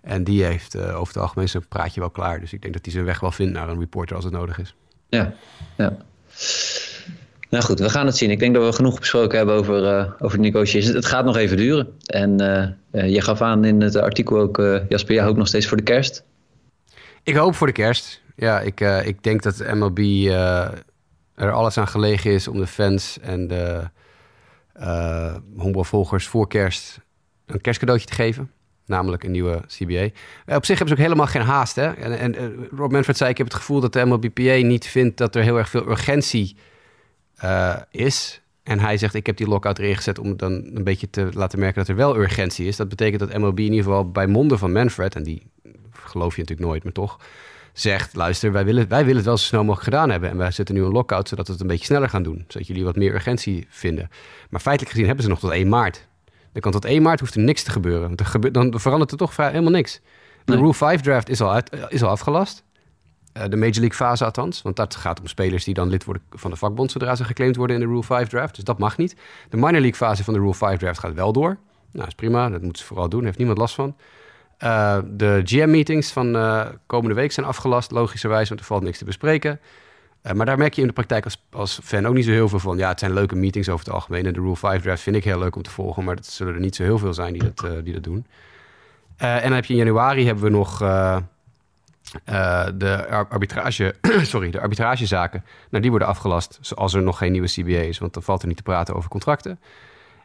En die heeft eh, over het algemeen zijn praatje wel klaar. Dus ik denk dat hij zijn weg wel vindt naar een reporter als het nodig is. Ja, ja. Nou goed, we gaan het zien. Ik denk dat we genoeg besproken hebben over, eh, over de negotiations. Het gaat nog even duren. En eh, je gaf aan in het artikel ook, Jasper, jij hoopt nog steeds voor de kerst. Ik hoop voor de kerst. Ja, ik, ik denk dat de MLB er alles aan gelegen is om de fans en de eh honkbalvolgers voor kerst een kerstcadeautje te geven. Namelijk een nieuwe CBA. Op zich hebben ze ook helemaal geen haast. Hè? En, en Rob Manfred zei, ik heb het gevoel dat de MLBPA niet vindt dat er heel erg veel urgentie eh, is. En hij zegt, ik heb die lockout erin gezet om dan een beetje te laten merken dat er wel urgentie is. Dat betekent dat MLB in ieder geval bij monden van Manfred, en die geloof je natuurlijk nooit, maar toch, zegt, luister, wij willen, wij willen het wel zo snel mogelijk gedaan hebben. En wij zetten nu een lockout, zodat we het een beetje sneller gaan doen. Zodat jullie wat meer urgentie vinden. Maar feitelijk gezien hebben ze nog tot 1 maart. Dan kan tot 1 maart hoeft er niks te gebeuren. Want er gebe- dan verandert er toch vrij helemaal niks. De Nee. Rule 5 draft is al, uit, is al afgelast. Eh, de Major League fase althans. Want dat gaat om spelers die dan lid worden van de vakbond... zodra ze geclaimd worden in de Rule 5 draft. Dus dat mag niet. De Minor League fase van de Rule 5 draft gaat wel door. Nou, is prima. Dat moeten ze vooral doen. Daar heeft niemand last van. Eh, de GM-meetings van eh, komende week zijn afgelast, logischerwijs, want er valt niks te bespreken. Maar daar merk je in de praktijk als, als fan ook niet zo heel veel van. Ja, het zijn leuke meetings over het algemeen. En de Rule 5 draft vind ik heel leuk om te volgen, maar dat zullen er niet zo heel veel zijn die dat, die dat doen. En dan heb je in januari hebben we nog eh, de ar- arbitrage, sorry, de arbitragezaken. Nou, die worden afgelast als er nog geen nieuwe CBA is, want dan valt er niet te praten over contracten.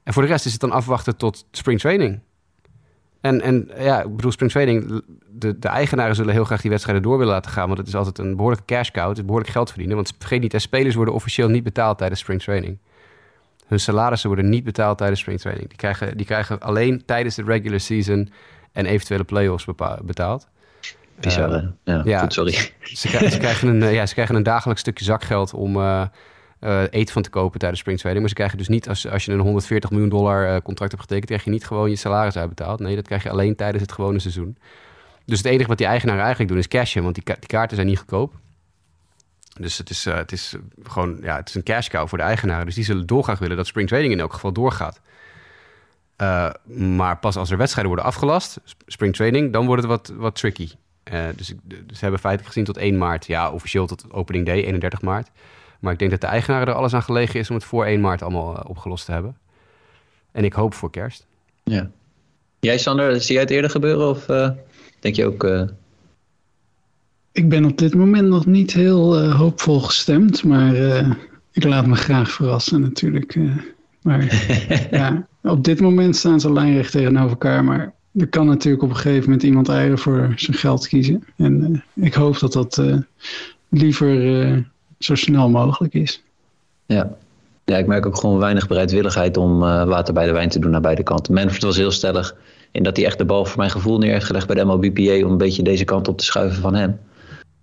En voor de rest is het dan afwachten tot spring training. En, en ja, ik bedoel, spring training, de, de eigenaren zullen heel graag die wedstrijden door willen laten gaan. Want het is altijd een behoorlijke cash cow. Het is behoorlijk geld verdienen. Want vergeet niet, de spelers worden officieel niet betaald tijdens spring training. Hun salarissen worden niet betaald tijdens spring training. Die krijgen, die krijgen alleen tijdens de regular season en eventuele playoffs betaald. Bizar, Eh, ja, ja. goed, sorry. Ze, krijgen, ze, krijgen een, eh, ja, ze krijgen een dagelijks stukje zakgeld om eh, eten van te kopen tijdens spring training. Maar ze krijgen dus niet, als, als je een 140 miljoen dollar contract hebt getekend, krijg je niet gewoon je salaris uitbetaald. Nee, dat krijg je alleen tijdens het gewone seizoen. Dus het enige wat die eigenaren eigenlijk doen is cashen, want die, ka- die kaarten zijn niet goedkoop. Dus het is, het is gewoon ja, het is een cash cow voor de eigenaren. Dus die zullen dolgraag willen dat spring training in elk geval doorgaat. Maar pas als er wedstrijden worden afgelast, sp- spring training, dan wordt het wat, wat tricky. Eh, dus, ik- dus ze hebben feitelijk gezien tot 1 maart. Ja, officieel tot opening day, 31 maart. Maar ik denk dat de eigenaren er alles aan gelegen is om het voor 1 maart allemaal eh, opgelost te hebben. En ik hoop voor kerst. Ja. Jij, Sander, zie jij het eerder gebeuren? Of eh, denk je ook... eh, Ik ben op dit moment nog niet heel eh, hoopvol gestemd, maar eh, ik laat me graag verrassen natuurlijk. eh. maar ja, op dit moment staan ze lijnrecht tegenover elkaar, maar er kan natuurlijk op een gegeven moment iemand eieren voor zijn geld kiezen. En eh, ik hoop dat dat eh, liever eh, zo snel mogelijk is. Ja. ja, ik merk ook gewoon weinig bereidwilligheid om water bij de wijn te doen naar beide kanten. Manfred was heel stellig in dat hij echt de bal voor mijn gevoel neer heeft gelegd bij de MLBPA om een beetje deze kant op te schuiven van hem.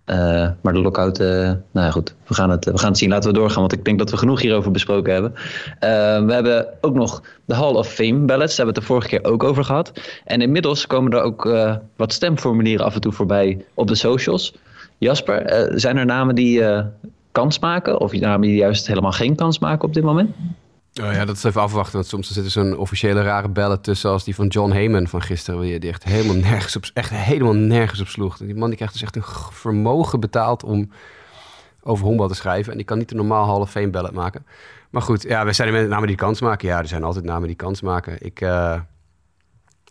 Eh, maar de lockout, eh, nou ja, goed, we gaan, het, we gaan het zien. Laten we doorgaan, want ik denk dat we genoeg hierover besproken hebben. Eh, we hebben ook nog de Hall of Fame ballots, daar hebben we het de vorige keer ook over gehad. En inmiddels komen er ook wat stemformulieren af en toe voorbij op de socials. Jasper, zijn er namen die kans maken? Of namen die juist helemaal geen kans maken op dit moment? Oh ja, dat is even afwachten. Want soms zit er zo'n officiële rare bellen tussen... als die van John Heyman van gisteren... die echt helemaal nergens op, echt helemaal nergens op sloeg. Die man die krijgt dus echt een vermogen betaald... om over honkbal te schrijven. En die kan niet een normaal Hall of Fame maken. Maar goed, ja, we zijn er met namen die kans maken. Ja, er zijn altijd namen die kans maken. Ik, eh,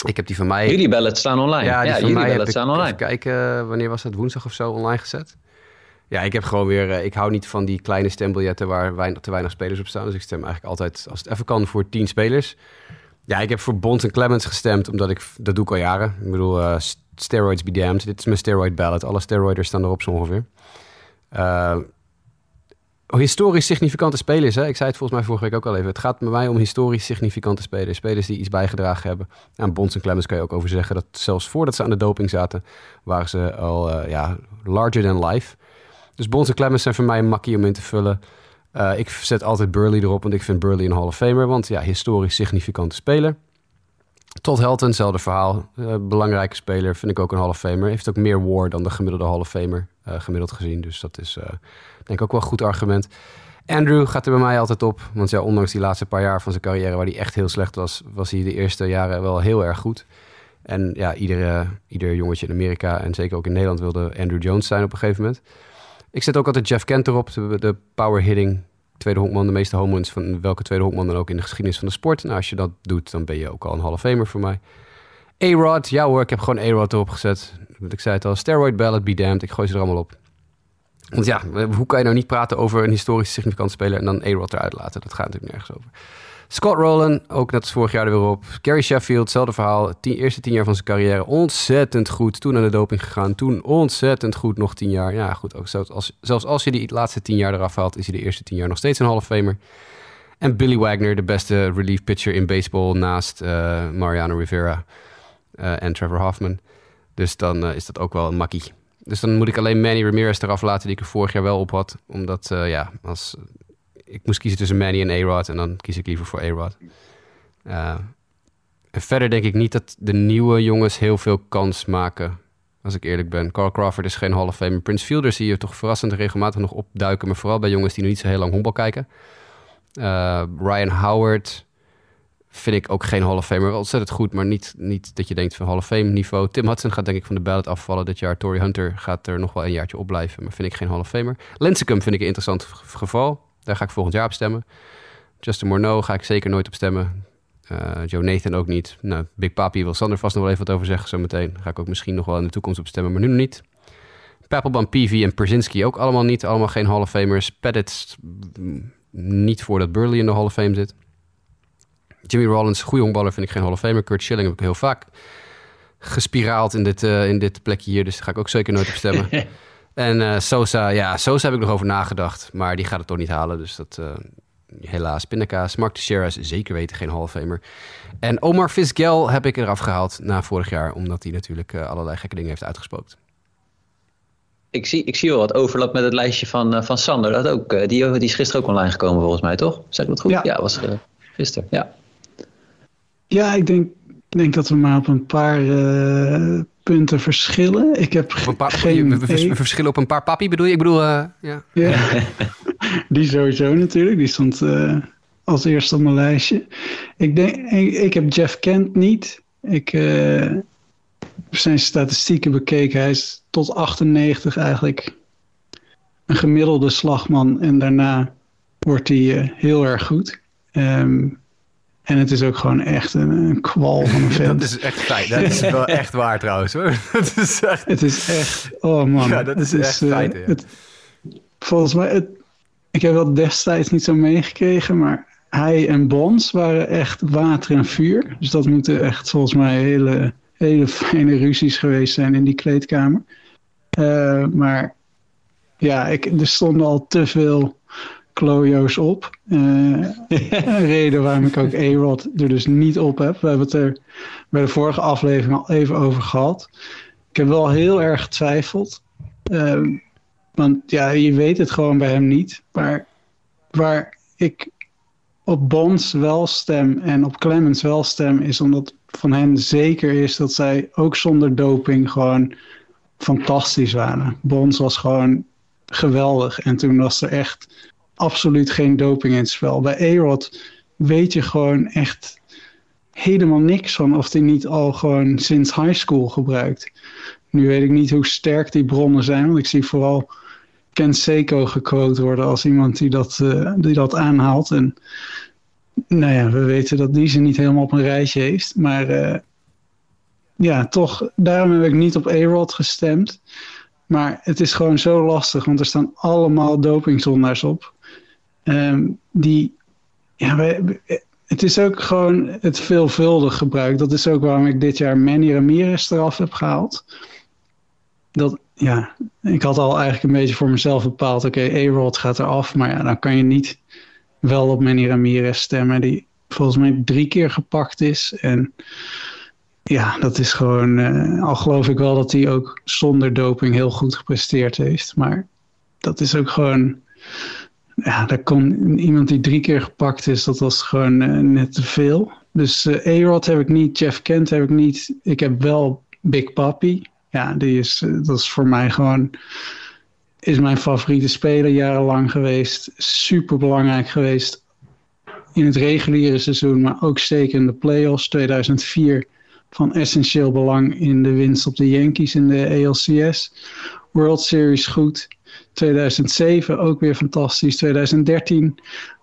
ik heb die van mij... Jullie ballots staan online. Ja, die van jullie mij heb ik, staan online. even kijken, wanneer was dat? Woensdag of zo online gezet? Ja, ik heb gewoon weer... eh, ik hou niet van die kleine stembiljetten waar te weinig spelers op staan. Dus ik stem eigenlijk altijd, als het even kan, voor tien spelers. Ja, ik heb voor Bonds en Clemens gestemd, omdat ik... Dat doe ik al jaren. Ik bedoel, eh, steroids be damned. Dit is mijn steroid ballot. Alle steroiders staan erop zo ongeveer. Eh, historisch significante spelers. Hè? Ik zei het volgens mij vorige week ook al even. Het gaat bij mij om historisch significante spelers. Spelers die iets bijgedragen hebben. Aan Bonds en Clemens kan je ook over zeggen dat zelfs voordat ze aan de doping zaten, waren ze al ja, larger than life. Dus Bonds en Clemens zijn voor mij een makkie om in te vullen. Uh, ik zet altijd Burley erop, want ik vind Burley een Hall of Famer. Want ja, historisch significante speler. Tot Helton, hetzelfde verhaal. Uh, belangrijke speler, vind ik ook een Hall of Famer. Heeft ook meer war dan de gemiddelde Hall of Famer, uh, gemiddeld gezien. Dus dat is denk ik ook wel een goed argument. Andrew gaat er bij mij altijd op. Want ja, ondanks die laatste paar jaar van zijn carrière... waar hij echt heel slecht was... was hij de eerste jaren wel heel erg goed. En ja, iedere, ieder jongetje in Amerika... en zeker ook in Nederland wilde Andrew Jones zijn op een gegeven moment. Ik zet ook altijd Jeff Kent erop. De, power hitting tweede honkman. De meeste home van welke tweede honkman dan ook in de geschiedenis van de sport. Nou, als je dat doet, dan ben je ook al een Hall of voor mij. A-Rod, ja hoor, ik heb gewoon A-Rod erop gezet. Ik zei het al, steroid ballot, be damned. Ik gooi ze er allemaal op. Want ja, hoe kan je nou niet praten over een historisch significant speler en dan A-Rod eruit laten? Dat gaat natuurlijk nergens over. Scott Rowland, ook net als vorig jaar er weer op. Gary Sheffield, hetzelfde verhaal. Tien, eerste tien jaar van zijn carrière, ontzettend goed. Toen aan de doping gegaan, toen ontzettend goed, nog tien jaar. Ja, goed, ook zelfs als, zelfs als je die laatste tien jaar eraf haalt, is hij de eerste tien jaar nog steeds een Hall of Famer. En Billy Wagner, de beste relief pitcher in baseball naast uh, Mariano Rivera uh, en Trevor Hoffman. Dus dan uh, is dat ook wel een makkie. Dus dan moet ik alleen Manny Ramirez eraf laten, die ik er vorig jaar wel op had. Omdat, ja, als, ik moest kiezen tussen Manny en A-Rod. En dan kies ik liever voor A-Rod. Uh, en verder denk ik niet dat de nieuwe jongens heel veel kans maken. Als ik eerlijk ben. Carl Crawford is geen Hall of Fame. Prince Fielder zie je toch verrassend regelmatig nog opduiken. Maar vooral bij jongens die nog niet zo heel lang honkbal kijken. Uh, Ryan Howard vind ik ook geen Hall of Famer. Ontzettend goed, maar niet, niet dat je denkt van Hall of Fame niveau. Tim Hudson gaat denk ik van de ballot afvallen dit jaar. Tory Hunter gaat er nog wel een jaartje op blijven, maar vind ik geen Hall of Famer. Lincecum vind ik een interessant geval. Daar ga ik volgend jaar op stemmen. Justin Morneau ga ik zeker nooit op stemmen. Uh, Joe Nathan ook niet. Nou, Big Papi wil Sander vast nog wel even wat over zeggen zometeen. Ga ik ook misschien nog wel in de toekomst op stemmen, maar nu nog niet. Papelbon, Peavy en Perzinski ook allemaal niet. Allemaal geen Hall of Famers. Pettit mm, niet voordat Burley in de Hall of Fame zit. Jimmy Rollins, goede honkballer, vind ik geen Hall of Famer. Kurt Schilling heb ik heel vaak gespiraald in dit, uh, in dit plekje hier. Dus daar ga ik ook zeker nooit op stemmen. en uh, Sosa, ja, Sosa heb ik nog over nagedacht. Maar die gaat het toch niet halen. Dus dat, uh, helaas. Pindakaas, Mark Teixeira is zeker weten geen Hall of Famer. En Omar Vizgel heb ik eraf gehaald na vorig jaar. Omdat hij natuurlijk allerlei gekke dingen heeft uitgespookt. Ik zie, ik zie wel wat overlap met het lijstje van, van Sander. Dat ook, die, die is gisteren ook online gekomen volgens mij, toch? Zeg ik dat goed? Ja, ja was gisteren. Ja. Ja, ik denk, denk dat we maar op een paar uh, punten verschillen. Ik heb een paar, geen... We verschillen op een paar papi, bedoel je? Ik bedoel, uh, ja. ja. die sowieso natuurlijk. Die stond uh, als eerste op mijn lijstje. Ik, denk, ik, ik heb Jeff Kent niet. Ik heb zijn statistieken bekeken. Hij is tot 98 eigenlijk een gemiddelde slagman. En daarna wordt hij heel erg goed. Um, en het is ook gewoon echt een, een kwal van een vent. dat is echt feit. Dat is wel echt waar trouwens hoor. Dat is echt... Het is echt... Oh man. Ja, dat is het echt is, feit. Ja. Het, volgens mij... Het, ik heb dat destijds niet zo meegekregen, maar hij en Bons waren echt water en vuur. Dus dat moeten echt volgens mij hele, hele fijne ruzies geweest zijn in die kleedkamer. Uh, maar ja, ik, er stonden al te veel klojo's op. Uh, een reden waarom ik ook A-Rod er dus niet op heb. We hebben het er bij de vorige aflevering al even over gehad. Ik heb wel heel erg getwijfeld. Uh, want ja, je weet het gewoon bij hem niet. Maar waar ik op Bonds wel stem en op Clemens wel stem... is omdat van hen zeker is dat zij ook zonder doping gewoon fantastisch waren. Bonds was gewoon geweldig. En toen was er echt absoluut geen doping in het spel. Bij A-Rod weet je gewoon echt helemaal niks van of hij niet al gewoon sinds high school gebruikt. Nu weet ik niet hoe sterk die bronnen zijn, want ik zie vooral Ken Seiko gequote worden als iemand die dat, uh, die dat aanhaalt. En nou ja, we weten dat die ze niet helemaal op een rijtje heeft. Maar uh, ja, toch, daarom heb ik niet op A-Rod gestemd. Maar het is gewoon zo lastig, want er staan allemaal dopingzondaars op. Um, die, ja, wij, het is ook gewoon het veelvuldig gebruik. Dat is ook waarom ik dit jaar Manny Ramirez eraf heb gehaald. Dat, ja, ik had al eigenlijk een beetje voor mezelf bepaald, oké, okay, A-Rod gaat eraf. Maar ja, dan kan je niet wel op Manny Ramirez stemmen, die volgens mij drie keer gepakt is. En ja, dat is gewoon, uh, al geloof ik wel dat hij ook zonder doping heel goed gepresteerd heeft. Maar dat is ook gewoon ja, daar kon iemand die drie keer gepakt is, dat was gewoon eh, net te veel. Dus eh A-Rod heb ik niet, Jeff Kent heb ik niet. Ik heb wel Big Papi. Ja, die is, eh, dat is voor mij gewoon, is mijn favoriete speler jarenlang geweest. Super belangrijk geweest in het reguliere seizoen, maar ook zeker in de playoffs 2004 van essentieel belang in de winst op de Yankees in de ALCS. World Series goed. 2007 ook weer fantastisch. 2013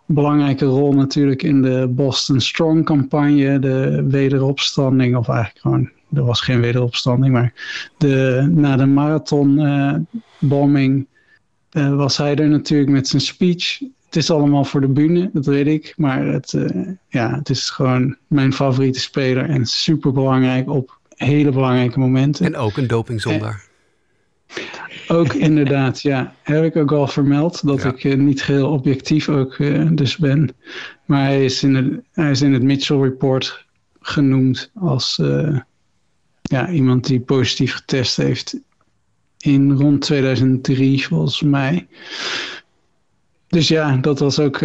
belangrijke rol natuurlijk in de Boston Strong campagne, de wederopstanding, of eigenlijk gewoon, er was geen wederopstanding, maar de, na de marathon eh, bombing eh, was hij er natuurlijk met zijn speech. Het is allemaal voor de bühne, dat weet ik, maar het, eh, ja, het is gewoon mijn favoriete speler en super belangrijk op hele belangrijke momenten. En ook een dopingzondaar. Ook inderdaad, ja. Heb ik ook al vermeld dat Ja. ik eh, niet geheel objectief ook eh, dus ben. Maar hij is in het, hij is in het Mitchell Report genoemd als eh, ja, iemand die positief getest heeft in rond 2003 volgens mij. Dus ja, dat was ook...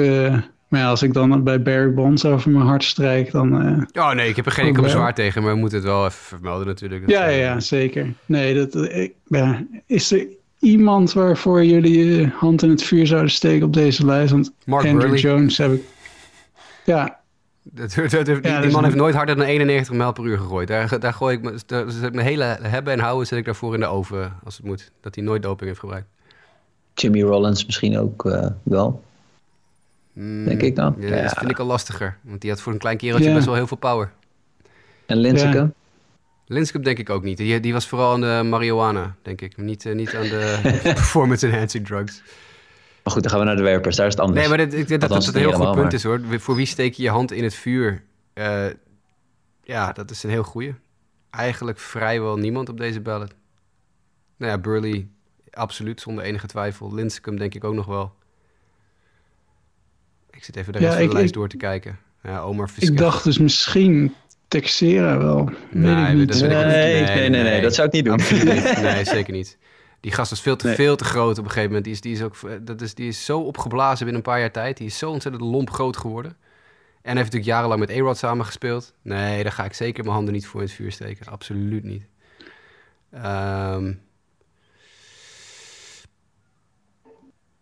eh, maar ja, als ik dan bij Barry Bonds over mijn hart strijk, dan... eh, Oh nee, ik heb er geen enkel bezwaar tegen, maar we moeten het wel even vermelden natuurlijk. Dat, Ja, ja, eh, ja, zeker. Nee, dat, eh, ik, ja, is er iemand waarvoor jullie je hand in het vuur zouden steken op deze lijst? Want Mark Andrew Burley. Jones heb ik... Ja, Dat, dat, dat- die, Ja, die man heeft nooit harder dan 91 mijl per uur gegooid. Daar, daar gooi ik me- daar zet ik mijn hele hebben en houden zet ik daarvoor in de oven als het moet. Dat hij nooit doping heeft gebruikt. Jimmy Rollins misschien ook eh, wel. Mm, Denk ik dan. Ja, Dat vind ik al lastiger. Want die had voor een klein kereltje Ja. best wel heel veel power. En? Ja. Linscup denk ik ook niet. Die, die was vooral aan de marihuana, denk ik. Niet, eh, niet aan de performance enhancing drugs. Maar goed, dan gaan we naar de werpers. Daar is het anders. Nee, maar dit, ik denk dat dat een heel goed punt is hoor. Voor wie steek je je hand in het vuur? Eh, ja, dat is een heel goeie. Eigenlijk vrijwel niemand op deze ballot. Nou ja, Burley, absoluut, zonder enige twijfel. Linscomb denk ik ook nog wel. Ik zit even de Ja, rest van de ik- lijst ik- door te kijken. Ja, Omar ik dacht dus misschien Texera wel. Weet Nee, ik niet. dat ik niet. Nee, nee, nee, nee, dat zou ik niet doen. Niet. Nee, zeker niet. Die gast was veel te, Nee. veel te groot op een gegeven moment. Die is, die, is ook, dat is, die is zo opgeblazen binnen een paar jaar tijd. Die is zo ontzettend lomp groot geworden. En heeft natuurlijk jarenlang met A-Rod samengespeeld. Nee, daar ga ik zeker mijn handen niet voor in het vuur steken. Absoluut niet. Ehm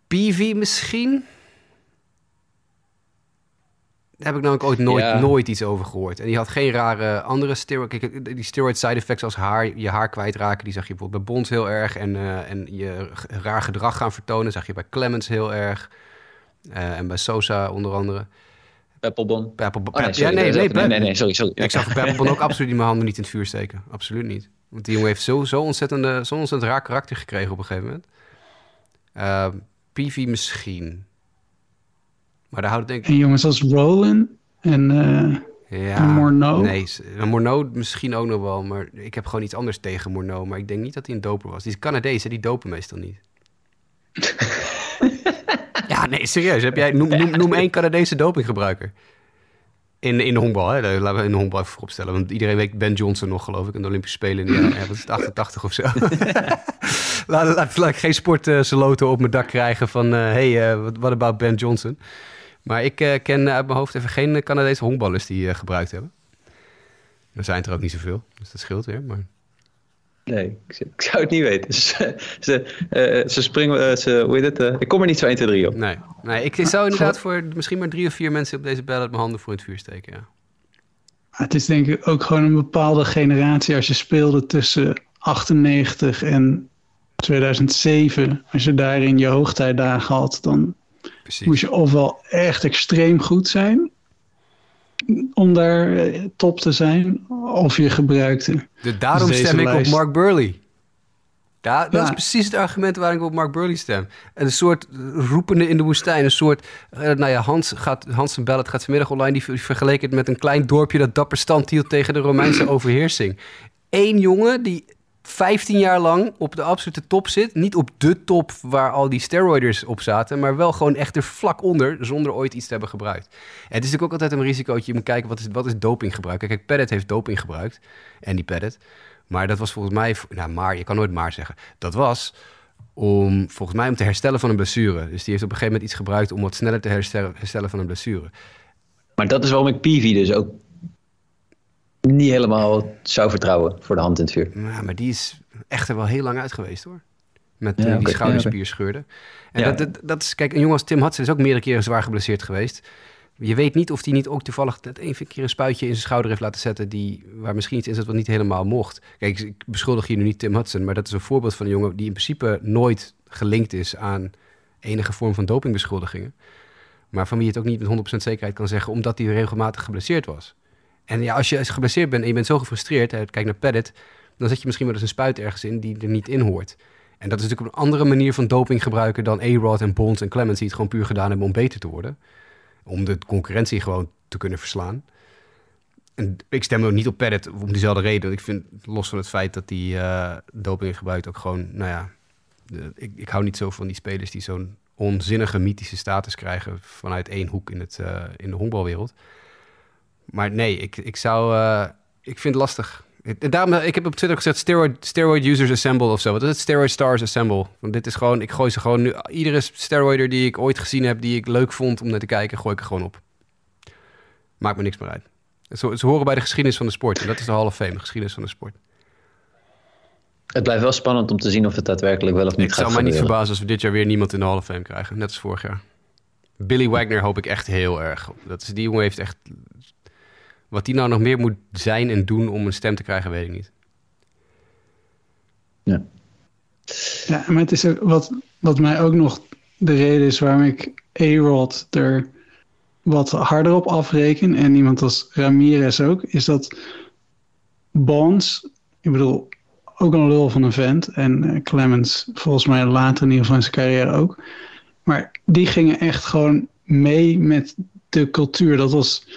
PV misschien? Daar heb ik namelijk ooit nooit, Ja. nooit iets over gehoord. En die had geen rare andere steroid... Kijk, die steroid side effects als haar, je haar kwijtraken... die zag je bijvoorbeeld bij Bonds heel erg. En, eh, en je raar gedrag gaan vertonen... zag je bij Clemens heel erg. Eh, en bij Sosa onder andere. Peppelbon. Peppel, Oh, nee, ja, nee, nee, nee, nee, nee, sorry, sorry. Ik zag Peppelbon ook absoluut niet mijn handen niet in het vuur steken. Absoluut niet. Want die jongen heeft zo, zo, ontzettend, eh, zo ontzettend raar karakter gekregen op een gegeven moment. Uh, Peavy misschien. Maar daar houdt het denk ik... En jongens als Roland en eh, Ja, En Morneau? Nee, en Morneau misschien ook nog wel. Maar ik heb gewoon iets anders tegen Morneau. Maar ik denk niet dat hij een doper was. Die is Canadees, hè, die dopen meestal niet. ja, nee, serieus. Heb jij, noem, noem, noem één Canadese dopinggebruiker. In, in de honkbal, hè? Laten we in de honkbal even vooropstellen. Want iedereen weet Ben Johnson nog, geloof ik, in de Olympische Spelen. In de jaren, is het, 88 of zo. laat, laat, laat ik geen sportsaloten op mijn dak krijgen van... hé, hey, eh, wat what about Ben Johnson? Maar ik eh, ken uit mijn hoofd even geen Canadese honkballers die eh, gebruikt hebben. Er zijn er ook niet zoveel, dus dat scheelt weer. Maar... Nee, ik, zou- ik zou het niet weten. Ze, ze, eh, ze springen, ze, hoe heet het? ik kom er niet zo 1, 2, 3 op. Nee, nee ik zou inderdaad voor misschien maar drie of vier mensen op deze ballot mijn handen voor in het vuur steken. Ja. het is denk ik ook gewoon een bepaalde generatie. Als je speelde tussen 98 en 2007, als je daarin je hoogtijdagen had, dan Precies. moest je ofwel echt extreem goed zijn om daar eh, top te zijn, of je gebruikte. De, daarom Dus stem ik lijst- op Mark Burley. Da dat Ja. is precies het argument waar ik op Mark Burley stem. Een soort roepende in de woestijn. Een soort, eh, nou ja, Hans, gaat, Hans en Bellet gaat vanmiddag online. Die, ver- vergeleek het met een klein dorpje dat dapper stand hield tegen de Romeinse overheersing. Eén jongen die 15 jaar lang op de absolute top zit. Niet op de top waar al die steroiders op zaten. Maar wel gewoon echt er vlak onder, zonder ooit iets te hebben gebruikt. En het is natuurlijk ook altijd een risicootje. Je moet kijken, wat is, wat is dopinggebruik? Kijk, Pettit heeft doping gebruikt. En die Pettit. Maar dat was volgens mij... Nou, maar, je kan nooit maar zeggen. Dat was om, volgens mij, om te herstellen van een blessure. Dus die heeft op een gegeven moment iets gebruikt om wat sneller te herstellen, van een blessure. Maar dat is waarom ik Peavy dus ook niet helemaal zou vertrouwen voor de hand in het vuur. Ja, maar die is echt er wel heel lang uit geweest hoor. Met Ja, hij die scheurde. En Ja. dat, dat, dat is, kijk, een jongen als Tim Hudson is ook meerdere keren zwaar geblesseerd geweest. Je weet niet of hij niet ook toevallig dat één keer een spuitje in zijn schouder heeft laten zetten... Die, waar misschien iets in zat wat niet helemaal mocht. Kijk, ik beschuldig hier nu niet Tim Hudson... maar dat is een voorbeeld van een jongen die in principe nooit gelinkt is... aan enige vorm van dopingbeschuldigingen. Maar van wie je het ook niet met 100% zekerheid kan zeggen... omdat hij regelmatig geblesseerd was. En ja, als je geblesseerd bent en je bent zo gefrustreerd... hè, kijk naar Padlet, dan zet je misschien wel eens een spuit ergens in... die er niet in hoort. En dat is natuurlijk een andere manier van doping gebruiken... dan A-Rod en Bonds en Clemens... die het gewoon puur gedaan hebben om beter te worden om de concurrentie gewoon te kunnen verslaan. En ik stem ook niet op Padlet om diezelfde reden. Ik vind, los van het feit dat die eh, doping gebruikt, ook gewoon, nou ja, ik, ik hou niet zo van die spelers die zo'n onzinnige mythische status krijgen vanuit één hoek in, het, eh, in de honkbalwereld. Maar nee, ik, ik zou, eh, ik vind het lastig. Ik, daarom, ik heb op Twitter gezegd steroid, steroid users assemble of zo. Wat is het? Steroid stars assemble. Want dit is gewoon, ik gooi ze gewoon nu. Iedere steroider die ik ooit gezien heb, die ik leuk vond om naar te kijken, gooi ik er gewoon op. Maakt me niks meer uit. Ze, ze horen bij de geschiedenis van de sport. En dat is de Hall of Fame, de geschiedenis van de sport. Het blijft wel spannend om te zien of het daadwerkelijk wel of niet Ik gaat zou mij niet verbazen als we dit jaar weer niemand in de Hall of Fame krijgen. Net als vorig jaar. Billy Wagner hoop ik echt heel erg. Dat is, die jongen heeft echt... Wat die nou nog meer moet zijn en doen om een stem te krijgen, weet ik niet. Ja. Ja, maar het is ook wat, wat mij ook nog de reden is waarom ik A-Rod er wat harder op afreken en iemand als Ramirez ook, is dat Bonds, ik bedoel, ook een lul van een vent en eh, Clemens volgens mij later in ieder geval in zijn carrière ook. Maar die gingen echt gewoon mee met de cultuur. Dat was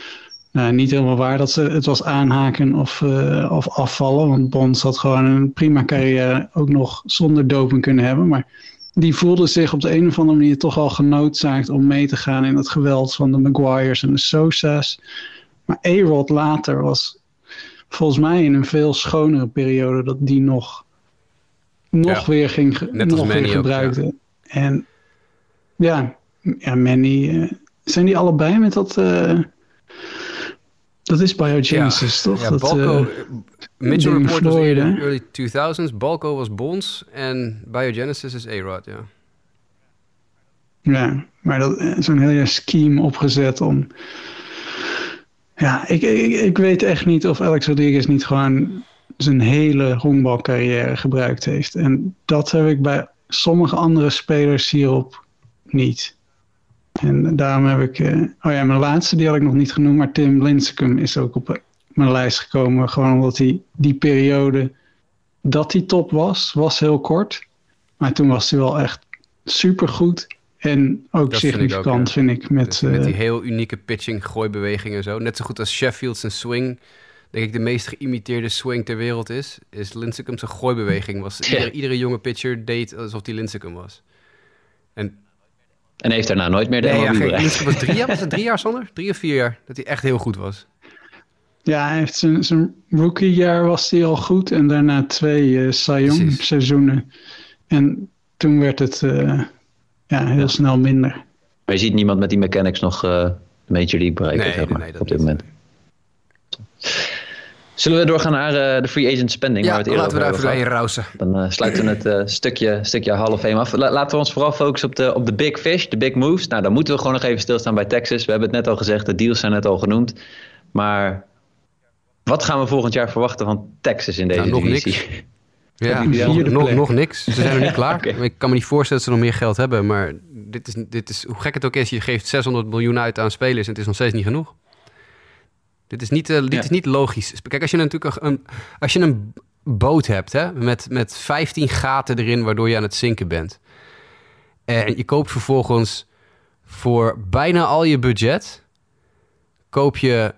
nou, niet helemaal waar dat ze het was aanhaken of, eh, of afvallen. Want Bonds had gewoon een prima carrière ook nog zonder doping kunnen hebben. Maar die voelde zich op de een of andere manier toch al genoodzaakt om mee te gaan in het geweld van de Maguires en de Sosa's. Maar A-Rod later was volgens mij in een veel schonere periode dat die nog, nog Ja. weer ging nog Manny weer ook, gebruikte. En ja, ja Manny, eh, zijn die allebei met dat... eh, dat is biogenesis, toch? Ja, dat, Balco... eh, Mitchell Report was in de early 2000s. Balco was Bonds. En Biogenesis is A-Rod, ja. Ja, maar dat eh, zo'n hele scheme opgezet om. Ja, ik, ik, ik weet echt niet of Alex Rodriguez niet gewoon zijn hele honkbalcarrière gebruikt heeft. En dat heb ik bij sommige andere spelers hierop niet. En daarom heb ik. eh, oh ja, mijn laatste die had ik nog niet genoemd, maar Tim Lincecum is ook op mijn lijst gekomen. Gewoon omdat hij die periode dat hij top was, was heel kort. Maar toen was hij wel echt supergoed. En ook Dat vind ik ook, significant, ja. vind ik, met... Dus met die eh, heel unieke pitching, gooibewegingen en zo. Net zo goed als Sheffield's en swing. Denk ik de meest geïmiteerde swing ter wereld is. Is Lincecum zijn gooibeweging. Was, Ja. iedere, iedere jonge pitcher deed alsof die Lincecum was. En En heeft daarna nooit meer de nee, ja, MLB bereikt. Was drie jaar, was het drie jaar Sander? Drie of vier jaar. Dat hij echt heel goed was. Ja, hij heeft zijn, zijn rookiejaar was hij al goed. En daarna twee eh Young Precies. seizoenen. En toen werd het eh, ja, heel snel minder. Maar je ziet niemand met die mechanics nog eh de Major League bereiken, Nee, zeg maar, nee, nee, dat op dit niet. moment. Zullen we doorgaan naar eh, de free agent spending? Ja, waar we het laten we daar even doorheen. Dan eh, sluiten we het eh, stukje, stukje Hall of Fame af. La- laten we ons vooral focussen op de, op de big fish, de big moves. Nou, dan moeten we gewoon nog even stilstaan bij Texas. We hebben het net al gezegd, de deals zijn net al genoemd. Maar wat gaan we volgend jaar verwachten van Texas in deze Nou, nog divisie? Ja, nog, niks. Ze zijn nog niet klaar. Ik kan me niet voorstellen dat ze nog meer geld hebben. Maar dit is, dit is, hoe gek het ook is, je geeft 600 miljoen uit aan spelers en het is nog steeds niet genoeg. Dit is niet, eh, dit Ja. is niet logisch. Kijk, als je natuurlijk een, een- als je een boot hebt hè, met, met 15 gaten erin waardoor je aan het zinken bent. En je koopt vervolgens voor bijna al je budget koop je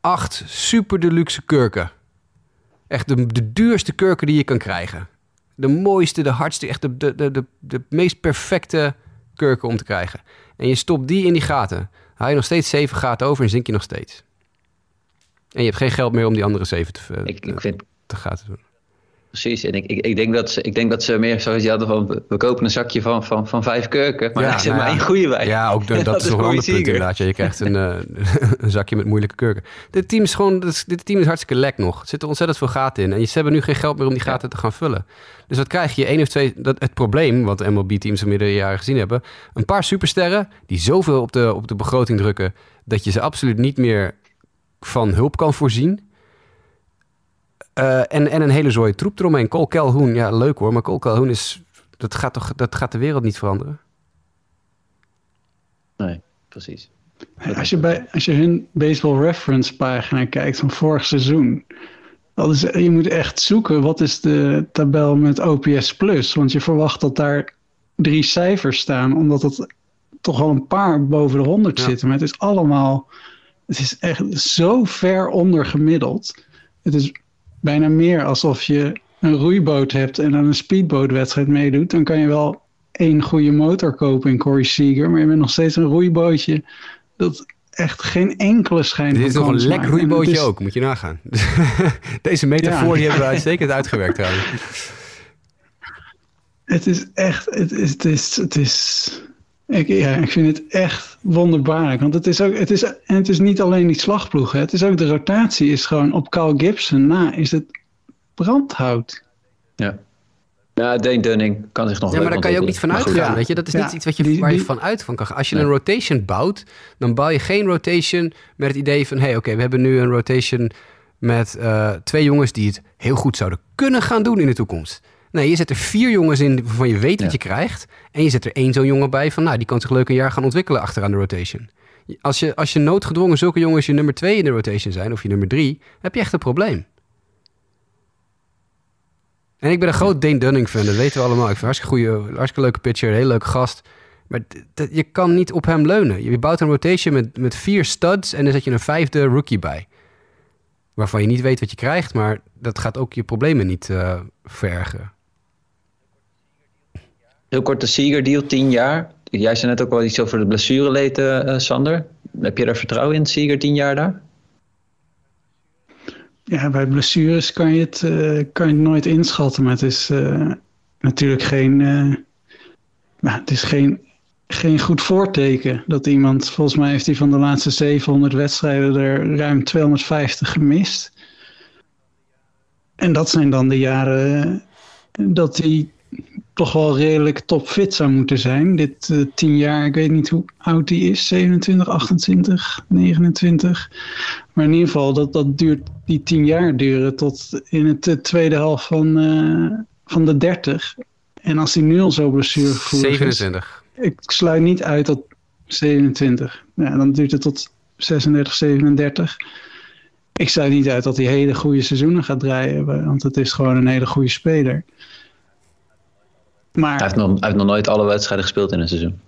acht super deluxe kurken. Echt de, de duurste kurken die je kan krijgen. De mooiste, de hardste, echt de, de, de, de, de meest perfecte kurken om te krijgen. En je stopt die in die gaten. Haal je nog steeds zeven gaten over en zink je nog steeds. En je hebt geen geld meer om die andere zeven te, Ik, te, ik vind te gaten te doen. Precies, en ik, ik, ik, denk dat ze, ik denk dat ze meer zoiets hadden van... we- kopen een zakje van, van, van vijf kurken, maar Ja, daar zit nou maar ja. één goede bij. Ja, ook de- dat, is nog een ander punt inderdaad. Ja, je krijgt een, eh, een zakje met moeilijke kurken. Dit team is gewoon, dit, team is hartstikke lek nog. Er zitten ontzettend veel gaten in. En ze hebben nu geen geld meer om die gaten te gaan vullen. Dus wat krijg je? Eén of twee, dat, het probleem, wat de MLB-teams in meerdere jaren gezien hebben. Een paar supersterren die zoveel op de, op de begroting drukken... dat je ze absoluut niet meer van hulp kan voorzien. Eh, en, en een hele zooi troep eromheen. Cole Calhoun, ja leuk hoor, maar Cole Calhoun is... Dat gaat, toch, dat gaat de wereld niet veranderen? Nee, precies. Als je, bij, als je hun baseball reference pagina kijkt van vorig seizoen. Dat is, je moet echt zoeken wat is de tabel met OPS plus. Want je verwacht dat daar drie cijfers staan. Omdat het toch wel een paar boven de 100 Ja. zitten. Maar het is allemaal. Het is echt zo ver onder gemiddeld. Het is bijna meer alsof je een roeiboot hebt en aan een speedbootwedstrijd meedoet. Dan kan je wel één goede motor kopen in Corey Seager. Maar je bent nog steeds een roeibootje dat echt geen enkele schijn Dit is nog een lek roeibootje is- ook, moet je nagaan. Deze metafoor Ja. die hebben we uitstekend uitgewerkt trouwens. Het is echt, het is, het is, het is ik, ja, ik vind het echt wonderbaarlijk. Want het is ook, het is, en het is niet alleen die slagploeg, hè. het is ook de rotatie is gewoon op Carl Gibson na is het brandhout. Ja. Ja, Dane Dunning kan zich nog Ja, maar daar kan je ook niet van uitgaan. ja. Weet je? Dat is Ja, niet iets wat je, die- waar je die- van uit van kan gaan. Als je Nee. een rotation bouwt, dan bouw je geen rotation met het idee van... hé, hey, oké, we hebben nu een rotation met eh, twee jongens... die het heel goed zouden kunnen gaan doen in de toekomst. Nee, je zet er vier jongens in waarvan je weet wat je krijgt... en je zet er één zo'n jongen bij van... nou, die kan zich leuk een jaar gaan ontwikkelen achteraan de rotation. Als je, als je noodgedwongen zulke jongens je nummer twee in de rotation zijn... of je nummer drie, heb je echt een probleem. En ik ben een groot Dane Dunning fan, dat weten we allemaal. Ik vind een hartstikke goede, hartstikke leuke pitcher, een hele leuke gast. Maar je kan niet op hem leunen. Je bouwt een rotation met, met vier studs en dan zet je een vijfde rookie bij. Waarvan je niet weet wat je krijgt, maar dat gaat ook je problemen niet verergeren. Heel kort de Seager deal, 10 jaar. Jij zei net ook wel iets over de blessureleed, eh, eh, Sander. Heb je daar vertrouwen in, Seager, 10 jaar daar? Ja, bij blessures kan je het, eh, kan je nooit inschatten. Maar het is natuurlijk geen, nou, het is geen, geen goed voorteken dat iemand, volgens mij heeft hij van de laatste 700 wedstrijden er ruim 250 gemist. En dat zijn dan de jaren dat hij toch wel redelijk topfit zou moeten zijn. Dit eh, 10 jaar, ik weet niet hoe oud hij is, 27, 28, 29. Maar in ieder geval, dat, dat duurt, die tien jaar duren tot in het eh, tweede helft van, eh, van de 30. En als hij nu al zo blessuregevoelig is, 27. ik sluit niet uit tot 27. Ja, dan duurt het tot 36, 37. Ik sluit niet uit dat hij hele goede seizoenen gaat draaien, want het is gewoon een hele goede speler. Maar Hij heeft, nog, hij heeft nog nooit alle wedstrijden gespeeld in een seizoen.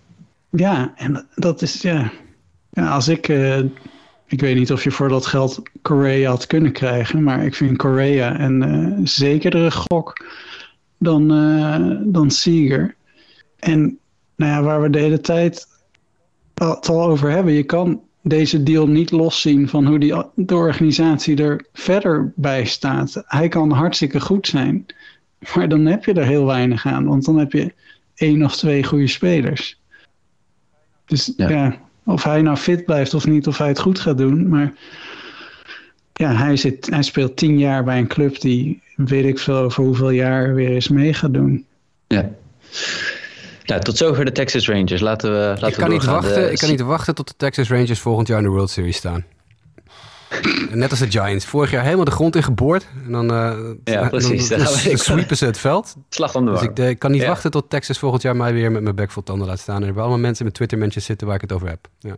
ja, en dat is, ja. ja als ik, eh, ik weet niet of je voor dat geld Korea had kunnen krijgen, maar ik vind Korea een eh zekerdere gok dan, eh, dan Seager. En nou ja, waar we de hele tijd het al over hebben, je kan deze deal niet loszien van hoe die, de organisatie er verder bij staat. Hij kan hartstikke goed zijn, maar dan heb je er heel weinig aan, want dan heb je één of twee goede spelers. Dus Ja. ja. of hij nou fit blijft of niet, of hij het goed gaat doen. Maar ja, hij, zit, hij speelt tien jaar bij een club die weet ik veel over hoeveel jaar weer eens mee gaat doen. Ja. Nou, tot zover de Texas Rangers. Laten we, laten Ik we kan, niet wachten, De- ik kan niet wachten tot de Texas Rangers volgend jaar in de World Series staan. Net als de Giants. Vorig jaar helemaal de grond in geboord. En dan, eh, Ja, precies. dan, dan we- sweepen ze het veld. Slag om de Dus ik, eh, ik kan niet Ja. wachten tot Texas volgend jaar mij weer met mijn bek vol tanden laat staan. En er hebben allemaal mensen met Twitter-mensjes zitten waar ik het over heb. Ja.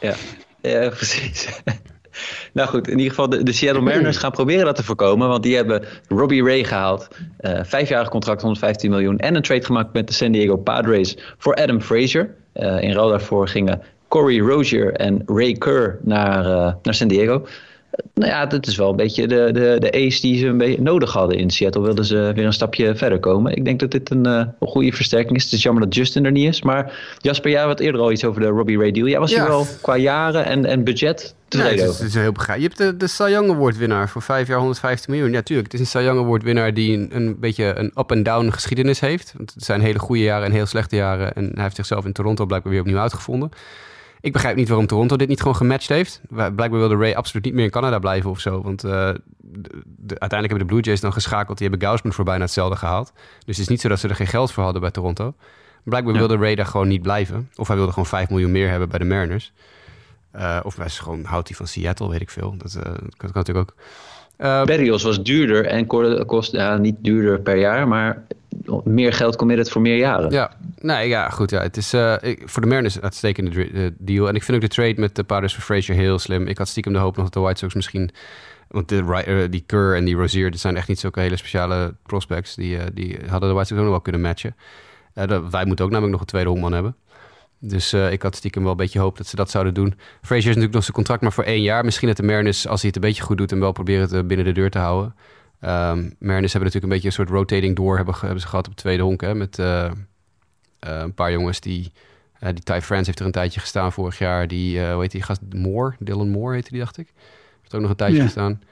Ja, ja precies. nou goed, in ieder geval de, de Seattle Mariners gaan proberen dat te voorkomen. Want die hebben Robbie Ray gehaald. eh vijfjarig contract, 115 miljoen. En een trade gemaakt met de San Diego Padres voor Adam Frazier. Eh, in ruil daarvoor gingen Corey Rozier en Ray Kerr naar, eh, naar San Diego. Nou ja, dat is wel een beetje de, de, de ace die ze een beetje nodig hadden in Seattle. Wilden ze weer een stapje verder komen. Ik denk dat dit een, eh, een goede versterking is. Het is jammer dat Justin er niet is. Maar Jasper, jij had eerder al iets over de Robbie Ray deal. Jij was Ja. hier wel qua jaren en, en budget Nee, tevreden het, is, over. het is heel begrijpelijk. Je hebt de, de Cy Young Award winnaar voor vijf jaar 150 miljoen. Ja, tuurlijk. Het is een Cy Young Award winnaar die een, een beetje een up-and-down geschiedenis heeft. Want het zijn hele goede jaren en heel slechte jaren. En hij heeft zichzelf in Toronto blijkbaar weer opnieuw uitgevonden. Ik begrijp niet waarom Toronto dit niet gewoon gematcht heeft. Blijkbaar wilde Ray absoluut niet meer in Canada blijven of zo. Want eh, de- de- uiteindelijk hebben de Blue Jays dan geschakeld. Die hebben Gausman voor bijna hetzelfde gehaald. Dus het is niet zo dat ze er geen geld voor hadden bij Toronto. Blijkbaar Ja. wilde Ray daar gewoon niet blijven. Of hij wilde gewoon 5 miljoen meer hebben bij de Mariners. Eh, of hij is gewoon, houdt hij van Seattle, weet ik veel. Dat, eh, dat kan natuurlijk ook. Eh, Berrios was duurder en ko- kost ja, niet duurder per jaar, maar meer geld committed voor meer jaren. ja, nee, ja, goed. Ja, het is ik- voor de Mariners een uitstekende eh, deal. En ik vind ook de trade met de Padres voor Frazier heel slim. Ik had stiekem de hoop nog dat de White Sox misschien... Want de, die Kerr en die Rozier, dat zijn echt niet zulke hele speciale prospects. Die, die hadden de White Sox ook nog wel kunnen matchen. Wij moeten ook namelijk nog een tweede honkman hebben. Dus eh, ik had stiekem wel een beetje hoop dat ze dat zouden doen. Frazier is natuurlijk nog zijn contract maar voor één jaar. Misschien dat de Mariners, als hij het een beetje goed doet... hem wel proberen het eh, binnen de deur te houden. Ehm Mariners hebben natuurlijk een beetje een soort rotating door... hebben, hebben ze gehad op het tweede honk. Hè, met eh, een paar jongens die... die Ty France heeft er een tijdje gestaan vorig jaar. Die, hoe heet die gast? Moore? Dylan Moore heette die, dacht ik. Heeft ook nog een tijdje Ja. gestaan.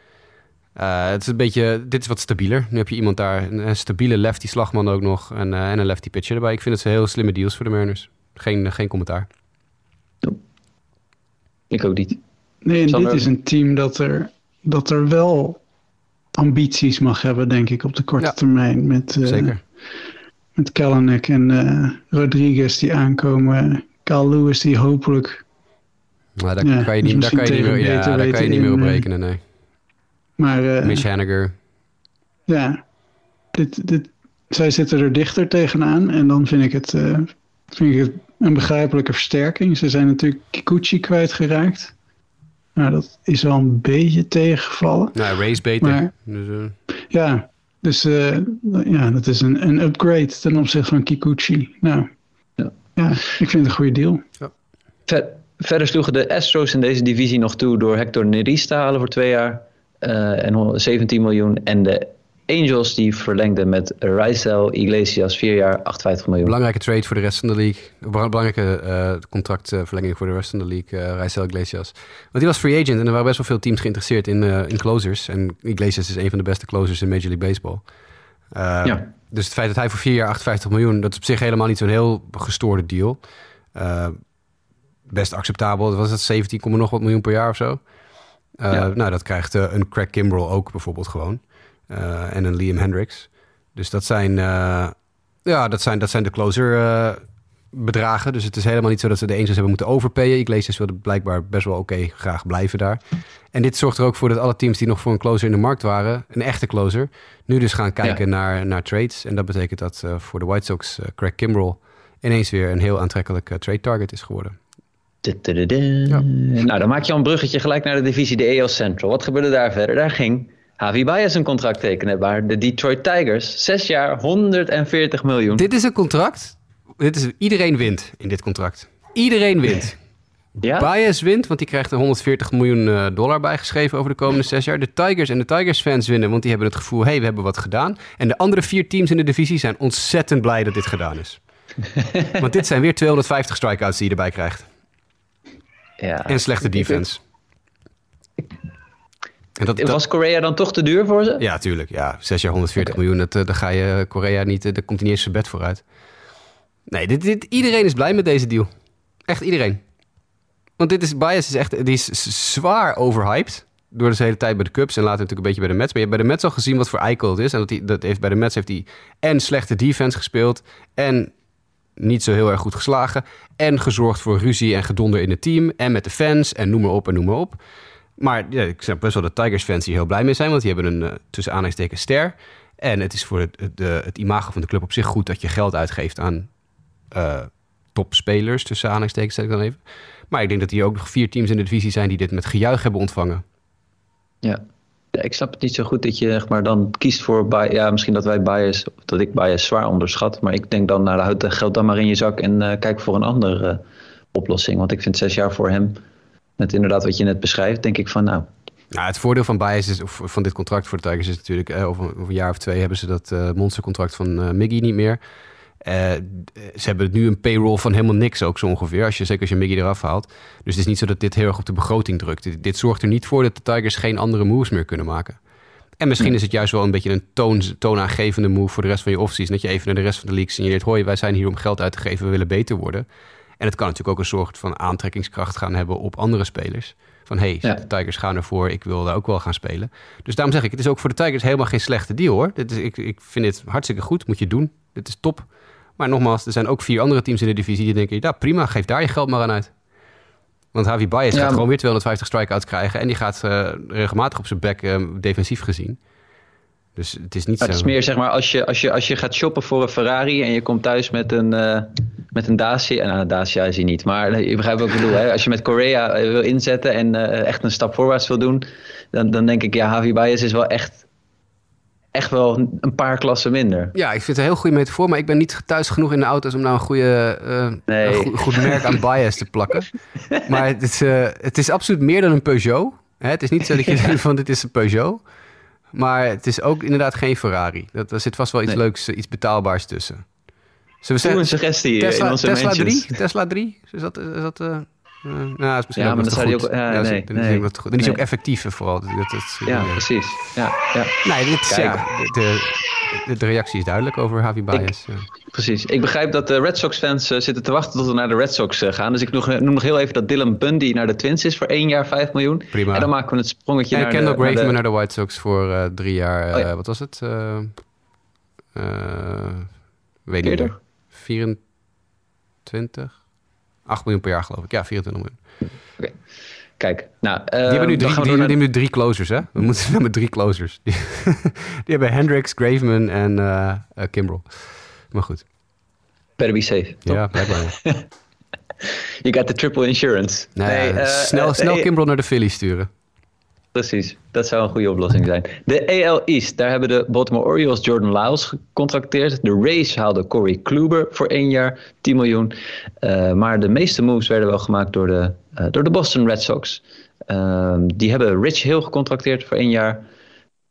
Het is een beetje, dit is wat stabieler. Nu heb je iemand daar, een, stabiele lefty slagman ook nog. En, en een lefty pitcher erbij. Ik vind het ze heel slimme deals voor de Mariners. Geen, geen commentaar. Ik ook niet. Nee, en Sander? dit is een team dat er, dat er wel ambities mag hebben, denk ik, op de korte Ja. termijn. Met, eh, Zeker. met Kalanick en eh, Rodriguez die aankomen. Carl Lewis die hopelijk... Maar daar, Ja, kan je dus niet, daar kan je niet meer, ja, daar kan je niet meer op rekenen, nee. Maar eh, Mitch Haniger. ja, dit, dit, zij zitten er dichter tegenaan. En dan vind ik het, eh, vind ik het een begrijpelijke versterking. Ze zijn natuurlijk Kikuchi kwijtgeraakt. Nou, dat is wel een beetje tegengevallen. Nou, Ray is beter. Maar- Dus, eh, Ja, dus eh, ja, dat is een, een upgrade ten opzichte van Kikuchi. Nou, Ja. ja. ik vind het een goede deal. Ver- verder sloegen de Astros in deze divisie nog toe door Hector Neris te halen voor twee jaar eh, en 117 miljoen. En de Angels die verlengden met Raisel Iglesias vier jaar 58 miljoen. belangrijke trade voor de rest van de league. Belangrijke eh, contractverlenging voor de rest van de league. Raisel Iglesias. Want die was free agent en er waren best wel veel teams geïnteresseerd in, eh, in closers. En Iglesias is een van de beste closers in Major League Baseball. Ja. Dus het feit dat hij voor vier jaar 58 miljoen, dat is op zich helemaal niet zo'n heel gestoorde deal. Best acceptabel. Dat was het 17, komma nog wat miljoen per jaar of zo. Ja. Nou, dat krijgt een Craig Kimbrell ook bijvoorbeeld gewoon. Eh, en een Liam Hendricks. Dus dat zijn, eh, ja, dat zijn, dat zijn de closer eh, bedragen. Dus het is helemaal niet zo dat ze de Angels hebben moeten overpayen. Iglesias wilde blijkbaar best wel oké graag blijven daar. En dit zorgt er ook voor dat alle teams die nog voor een closer in de markt waren, een echte closer, nu dus gaan kijken naar, naar trades. En dat betekent dat eh, voor de White Sox Craig Kimbrell ineens weer een heel aantrekkelijk trade target is geworden. Ja. Nou, dan maak je al een bruggetje gelijk naar de divisie, de AL Central. Wat gebeurde daar verder? Daar ging Javi Baez een contract tekenen waar de Detroit Tigers. Zes jaar, 140 miljoen. Dit is een contract. Dit is, iedereen wint in dit contract. Iedereen wint. ja? Baez wint, want die krijgt er 140 miljoen eh, dollar bijgeschreven over de komende zes jaar. De Tigers en de Tigers-fans winnen, want die hebben het gevoel... hé, hey, we hebben wat gedaan. En de andere vier teams in de divisie zijn ontzettend blij dat dit gedaan is. want dit zijn weer 250 strikeouts die je erbij krijgt. ja. En slechte defense. En dat, Was Korea dan toch te duur voor ze? ja, tuurlijk. Ja, zes jaar 140 miljoen, dat, eh, daar ga je Korea niet... eh, daar komt hij niet eens zijn bed vooruit. Nee, dit, dit, iedereen is blij met deze deal. Echt iedereen. Want dit is, Bias is echt, die is zwaar overhyped. Door de hele tijd bij de Cubs en later natuurlijk een beetje bij de Mets. Maar je hebt bij de Mets al gezien wat voor eikel het is. En dat hij, dat heeft, bij de Mets heeft hij en slechte defense gespeeld. En niet zo heel erg goed geslagen. En gezorgd voor ruzie en gedonder in het team. En met de fans en noem maar op en noem maar op. Maar ja, ik snap best wel de Tigers-fans die heel blij mee zijn. Want die hebben een eh, tussen aanhalingstekens ster. En het is voor het, het, het imago van de club op zich goed dat je geld uitgeeft aan eh, topspelers. Tussen aanhalingstekens zeg ik dan even. Maar ik denk dat hier ook nog vier teams in de divisie zijn die dit met gejuich hebben ontvangen. Ja. Ja, ik snap het niet zo goed dat je maar, dan kiest voor... Bi- Ja, misschien dat wij bias, of dat ik bias zwaar onderschat. Maar ik denk dan, nou, houd dat geld dan maar in je zak... en eh, kijk voor een andere oplossing. Want ik vind zes jaar voor hem... met inderdaad wat je net beschrijft... denk ik van, nou, het voordeel van Bias is, of van dit contract voor de Tigers is natuurlijk... Eh, over, over een jaar of twee hebben ze dat eh, monstercontract van eh, Miggy niet meer. Eh, ze hebben nu een payroll van helemaal niks ook zo ongeveer. Als je, zeker als je Miggy eraf haalt. Dus het is niet zo dat dit heel erg op de begroting drukt. Dit, dit zorgt er niet voor dat de Tigers geen andere moves meer kunnen maken. En misschien is het juist wel een beetje een toon, toonaangevende move voor de rest van je offseason. Dat je even naar de rest van de league signaleert... hoi, wij zijn hier om geld uit te geven, we willen beter worden. En het kan natuurlijk ook een soort van aantrekkingskracht gaan hebben op andere spelers. Van hé, hey, Ja. de Tigers gaan ervoor, ik wil daar ook wel gaan spelen. Dus daarom zeg ik, het is ook voor de Tigers helemaal geen slechte deal hoor. Dit is, ik, ik vind dit hartstikke goed, moet je doen. Dit is top. Maar nogmaals, er zijn ook vier andere teams in de divisie die denken... ja, prima, geef daar je geld maar aan uit. Want Javi Baez Ja, gaat maar- gewoon weer 250 strikeouts krijgen... en die gaat eh, regelmatig op zijn bek eh, defensief gezien. Dus het is niet Maar zo... het is meer zeg maar als je, als, je, als je gaat shoppen voor een Ferrari en je komt thuis met een, eh met een Dacia. En nou, een Dacia is hij niet, maar je begrijpt wat ik bedoel. Hè? Als je met Korea eh, wil inzetten en eh, echt een stap voorwaarts wil doen, dan, dan denk ik, ja, Javi Baez is wel echt, echt wel een paar klassen minder. Ja, ik vind het een heel goede metafoor, maar ik ben niet thuis genoeg in de auto's om nou een, goede, eh, Nee. een goed, goed merk aan bias te plakken. Maar het is, eh, het is absoluut meer dan een Peugeot. Hè, het is niet zo dat je denkt van dit is een Peugeot. Maar het is ook inderdaad geen Ferrari. Dat, er zit vast wel iets Nee. leuks, eh, iets betaalbaars tussen. Zullen we Doe een zeggen suggestie eh, in Tesla, onze Tesla mentions. 3? Tesla 3? Is dat... Is dat eh, nou, dat is misschien Ja, maar dan zou ook- ja, is- nee, is nee. Dan is hij ook effectiever vooral. Dat, dat, is- Ja, eh, precies. Ja, ja, Nee, dit is, Kijk. ja, de, de, reactie is duidelijk over Javi Baez. precies. Ik begrijp dat de Red Sox fans eh, zitten te wachten tot we naar de Red Sox eh, gaan. Dus ik nog, noem nog heel even dat Dylan Bundy naar de Twins is voor één jaar 5 miljoen. Prima. En dan maken we het sprongetje En naar Kendall de, naar de- naar de White Sox voor eh, drie jaar. eh, Oh ja. Wat was het? Eh eh, weet niet Eerder? meer. 24? 8 miljoen per jaar geloof ik. Ja, 24 miljoen. Kijk, nou, Die hebben nu dan drie, die, naar- hebben nu drie closers, hè? We moeten nou met drie closers. Die, die hebben Hendricks, Graveman en eh eh, Kimbrel. Maar goed. Better be safe. Ja, blijkbaar. You got the triple insurance. Nee, eh, snel, eh, snel eh, Kimbrel naar de Phillies sturen. Precies, dat zou een goede oplossing zijn. De AL East, daar hebben de Baltimore Orioles Jordan Lyles gecontracteerd. De Rays haalden Corey Kluber voor één jaar, 10 miljoen. Eh, maar de meeste moves werden wel gemaakt door de, eh, door de Boston Red Sox. Ehm, die hebben Rich Hill gecontracteerd voor één jaar.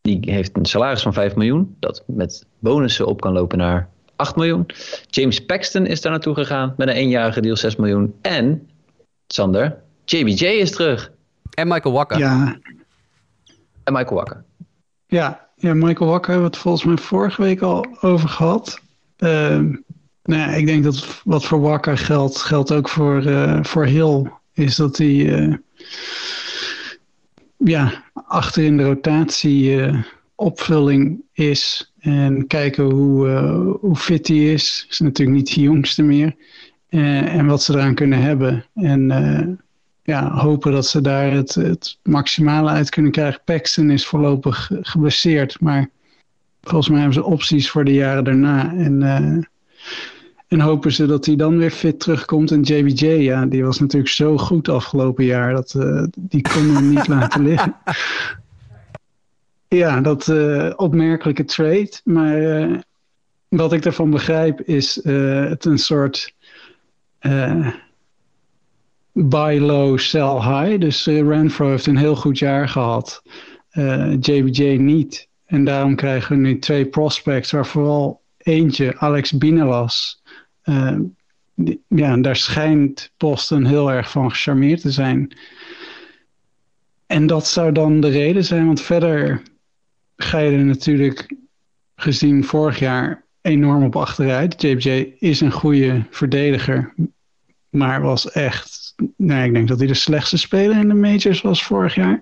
Die heeft een salaris van 5 miljoen, dat met bonussen op kan lopen naar 8 miljoen. James Paxton is daar naartoe gegaan met een eenjarige deal 6 miljoen. En, Sander, JBJ is terug. En Michael Wacker. Ja, En Michael Wacker. ja, ja, Michael Wacker hebben we het volgens mij vorige week al over gehad. Ehm, nou ja, ik denk dat wat voor Wacker geldt, geldt ook voor, eh, voor Hill. Is dat hij eh, ja, achter in de rotatie eh, opvulling is. En kijken hoe, hoe fit hij is. Is natuurlijk niet de jongste meer. En wat ze eraan kunnen hebben. En ja, hopen dat ze daar het, het maximale uit kunnen krijgen. Paxton is voorlopig geblesseerd, maar volgens mij hebben ze opties voor de jaren daarna. En, eh, en hopen ze dat hij dan weer fit terugkomt. En JBJ, ja, die was natuurlijk zo goed afgelopen jaar. Dat, eh, die kon hem niet laten liggen. Ja, dat eh, opmerkelijke trade. Maar wat ik ervan begrijp is het een soort buy low, sell high. Dus eh, Renfro heeft een heel goed jaar gehad. Eh, JBJ niet. En daarom krijgen we nu twee prospects, waar vooral eentje, Alex Binelas. eh, ja, daar schijnt Boston heel erg van gecharmeerd te zijn. En dat zou dan de reden zijn, want verder ga je er natuurlijk gezien vorig jaar enorm op achteruit. JBJ is een goede verdediger, maar was echt. Nou, ik denk dat hij de slechtste speler in de majors was vorig jaar.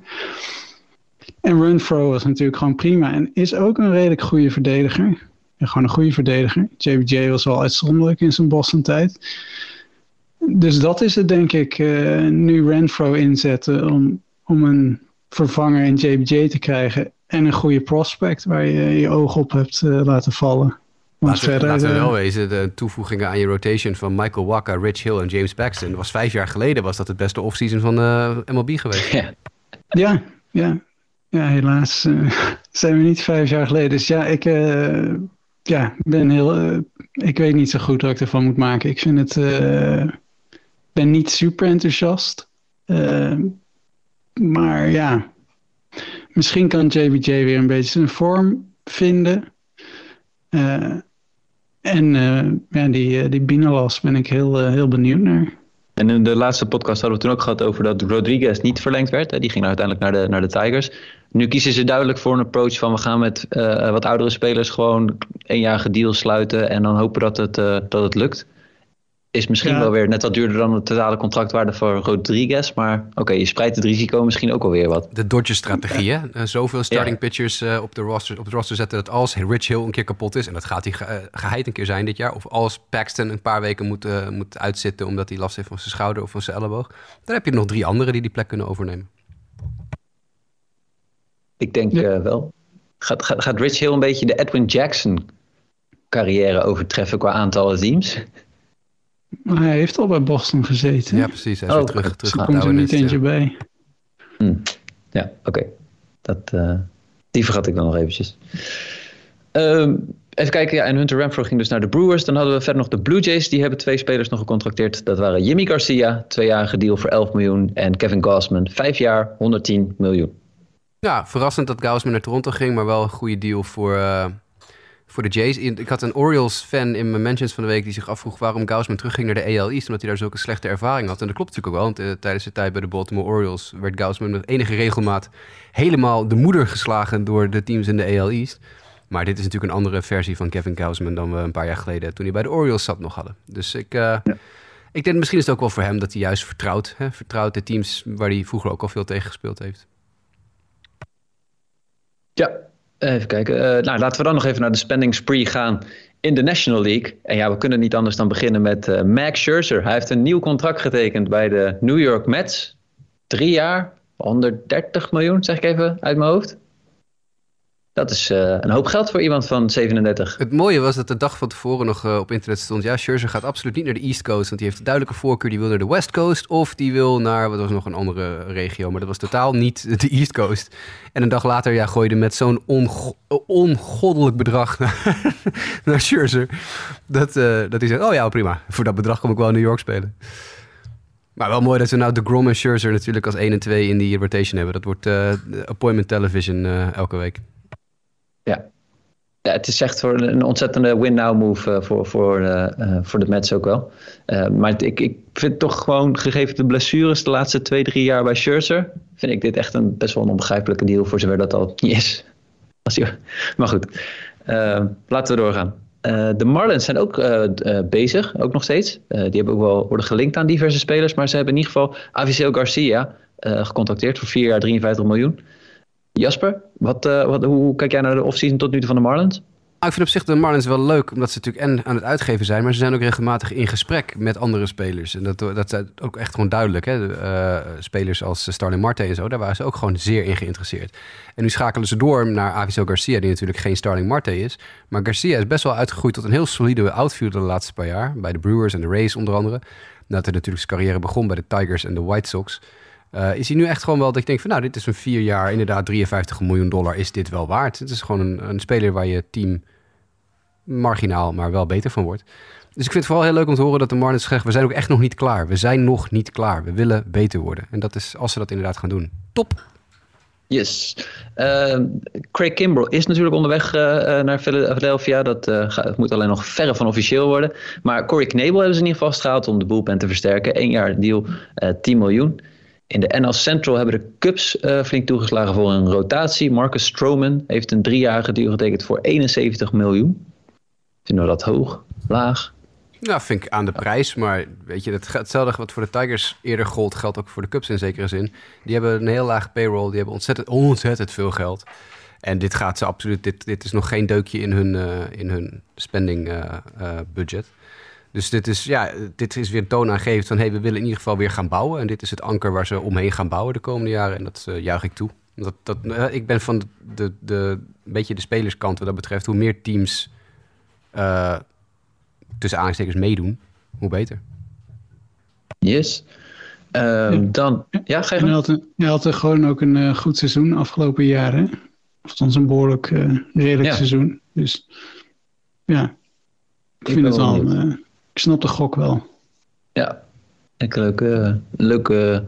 En Renfro was natuurlijk gewoon prima en is ook een redelijk goede verdediger. Ja, gewoon een goede verdediger. JBJ was wel uitzonderlijk in zijn Boston-tijd. Dus dat is het, denk ik, eh, nu Renfro inzetten om, om een vervanger in JBJ te krijgen. En een goede prospect waar je je oog op hebt eh, laten vallen. Laten we, verder. laten we eh, wel wezen, de toevoegingen aan je rotation van Michael Wacker, Rich Hill en James Paxton was vijf jaar geleden was dat het beste offseason van de MLB geweest. Ja. Ja, ja. Ja, helaas eh, zijn we niet vijf jaar geleden. Dus ja, ik eh, ja, ben heel. eh, ik weet niet zo goed wat ik ervan moet maken. Ik vind het. eh, ben niet super enthousiast. Eh, maar ja, misschien kan JBJ weer een beetje zijn vorm vinden. Eh, en eh, ja, die, uh, die Binalas ben ik heel, heel benieuwd naar. En in de laatste podcast hadden we toen ook gehad over dat Rodriguez niet verlengd werd. Die ging uiteindelijk naar de, naar de Tigers. Nu kiezen ze duidelijk voor een approach van we gaan met wat oudere spelers gewoon eenjarige deal sluiten en dan hopen dat het, dat het lukt. Is misschien wel weer net wat duurder dan de totale contractwaarde voor Rodriguez. Maar oké, je spreidt het risico misschien ook alweer wat. De Dodgers-strategie, hè? Uh, zoveel starting pitchers uh, op, de roster, op de roster zetten dat als Rich Hill een keer kapot is... en dat gaat hij ge, uh, geheid een keer zijn dit jaar... of als Paxton een paar weken moet, moet uitzitten omdat hij last heeft van zijn schouder of van zijn elleboog... dan heb je nog drie anderen die die plek kunnen overnemen. Ik denk ja. wel. Gaat, gaat, gaat Rich Hill een beetje de Edwin Jackson carrière overtreffen qua aantallen teams? Maar hij heeft al bij Boston gezeten. Ja, precies. Hij is oh, terug, terug er komt er niet eentje ja. bij. Hmm. Ja, oké. Dat uh, Die vergat ik dan nog eventjes. Um, even kijken, ja, en Hunter Renfro ging dus naar de Brewers. Dan hadden we verder nog de Blue Jays. Die hebben twee spelers nog gecontracteerd. Dat waren Jimmy Garcia, tweejarige deal voor 11 miljoen. En Kevin Gausman, vijf jaar, 110 miljoen. Ja, verrassend dat Gausman naar Toronto ging. Maar wel een goede deal voor... Uh voor de Jays. Ik had een Orioles-fan in mijn mentions van de week die zich afvroeg waarom Gausman terugging naar de AL East, omdat hij daar zulke slechte ervaring had. En dat klopt natuurlijk ook wel, want uh, tijdens de tijd bij de Baltimore Orioles werd Gausman met enige regelmaat helemaal de moeder geslagen door de teams in de AL East. Maar dit is natuurlijk een andere versie van Kevin Gausman dan we een paar jaar geleden toen hij bij de Orioles zat nog hadden. Dus ik, uh, ja. ik denk misschien is het ook wel voor hem dat hij juist vertrouwt. Hè? Vertrouwt de teams waar hij vroeger ook al veel tegen gespeeld heeft. Ja, Even kijken. Uh, nou, laten we dan nog even naar de spending spree gaan in de National League. En ja, we kunnen niet anders dan beginnen met uh, Max Scherzer. Hij heeft een nieuw contract getekend bij de New York Mets. Drie jaar, 130 miljoen, zeg ik even uit mijn hoofd. Dat is uh, een hoop geld voor iemand van 37. Het mooie was dat de dag van tevoren nog uh, op internet stond... ja, Scherzer gaat absoluut niet naar de East Coast... want die heeft duidelijke voorkeur. Die wil naar de West Coast of die wil naar... wat was nog een andere regio, maar dat was totaal niet de East Coast. En een dag later ja, gooide met zo'n ongo ongoddelijk bedrag naar, naar Scherzer... Dat, uh, dat hij zegt, oh ja, prima. Voor dat bedrag kom ik wel in New York spelen. Maar wel mooi dat we nou de Grom en Scherzer natuurlijk als 1 en 2 in die rotation hebben. Dat wordt appointment television elke week. Ja. ja, het is echt voor een ontzettende win-now move uh, voor, voor, uh, uh, voor de Mets ook wel. maar ik, ik vind toch gewoon, gegeven de blessures de laatste twee, drie jaar bij Scherzer, vind ik dit echt een best wel een onbegrijpelijke deal voor zover dat al niet is. Maar goed, laten we doorgaan. de Marlins zijn ook bezig, ook nog steeds. die hebben ook wel worden gelinkt aan diverse spelers, maar ze hebben in ieder geval Avisail Garcia gecontacteerd voor vier jaar 53 miljoen. Jasper, wat, uh, wat, hoe kijk jij naar de offseason tot nu toe van de Marlins? Ah, ik vind op zich de Marlins wel leuk, omdat ze natuurlijk en aan het uitgeven zijn, maar ze zijn ook regelmatig in gesprek met andere spelers. En dat, dat is ook echt gewoon duidelijk. Hè? Uh, spelers als Starling Marte en zo, daar waren ze ook gewoon zeer in geïnteresseerd. En nu schakelen ze door naar Aviso Garcia, die natuurlijk geen Starling Marte is. Maar Garcia is best wel uitgegroeid tot een heel solide outfielder de laatste paar jaar. Bij de Brewers en de Rays onder andere. Nadat hij natuurlijk zijn carrière begon bij de Tigers en de White Sox. Uh, is hij nu echt gewoon wel dat ik denk van nou, dit is een vier jaar, inderdaad 53 miljoen dollar, is dit wel waard? Het is gewoon een, een speler waar je team marginaal, maar wel beter van wordt. Dus ik vind het vooral heel leuk om te horen dat de Marlins zegt, we zijn ook echt nog niet klaar. We zijn nog niet klaar. We willen beter worden. En dat is als ze dat inderdaad gaan doen. Top! Yes. Uh, Craig Kimbrell is natuurlijk onderweg uh, naar Philadelphia. Dat gaat, moet alleen nog verre van officieel worden. Maar Corey Knebel hebben ze in ieder geval vastgehaald om de boelpen te versterken. Eén jaar deal, 10 miljoen. In de NL Central hebben de Cubs uh, flink toegeslagen voor een rotatie. Marcus Stroman heeft een driejarige deal getekend voor 71 miljoen. Vinden we dat hoog? Laag? Nou, vind ik aan de prijs. Maar weet je, hetzelfde wat voor de Tigers eerder gold, geldt ook voor de Cubs in zekere zin. Die hebben een heel laag payroll. Die hebben ontzettend, ontzettend veel geld. En dit gaat ze absoluut. Dit, dit is nog geen deukje in hun, uh, in hun spending uh, budget. Dus dit is, ja, dit is weer toonaangevend van... hey, we willen in ieder geval weer gaan bouwen. En dit is het anker waar ze omheen gaan bouwen de komende jaren. En dat uh, juich ik toe. Dat, dat, uh, ik ben van de, de, de, een beetje de spelerskant wat dat betreft. Hoe meer teams uh, tussen aanstekers meedoen, hoe beter. Yes. Um, dan, ja, ga je had, had gewoon ook een goed seizoen afgelopen jaren. Of dan een behoorlijk redelijk ja. seizoen. Dus ja, ik, ik vind het wel een, ik snap de gok wel. Ja, een leuke, leuke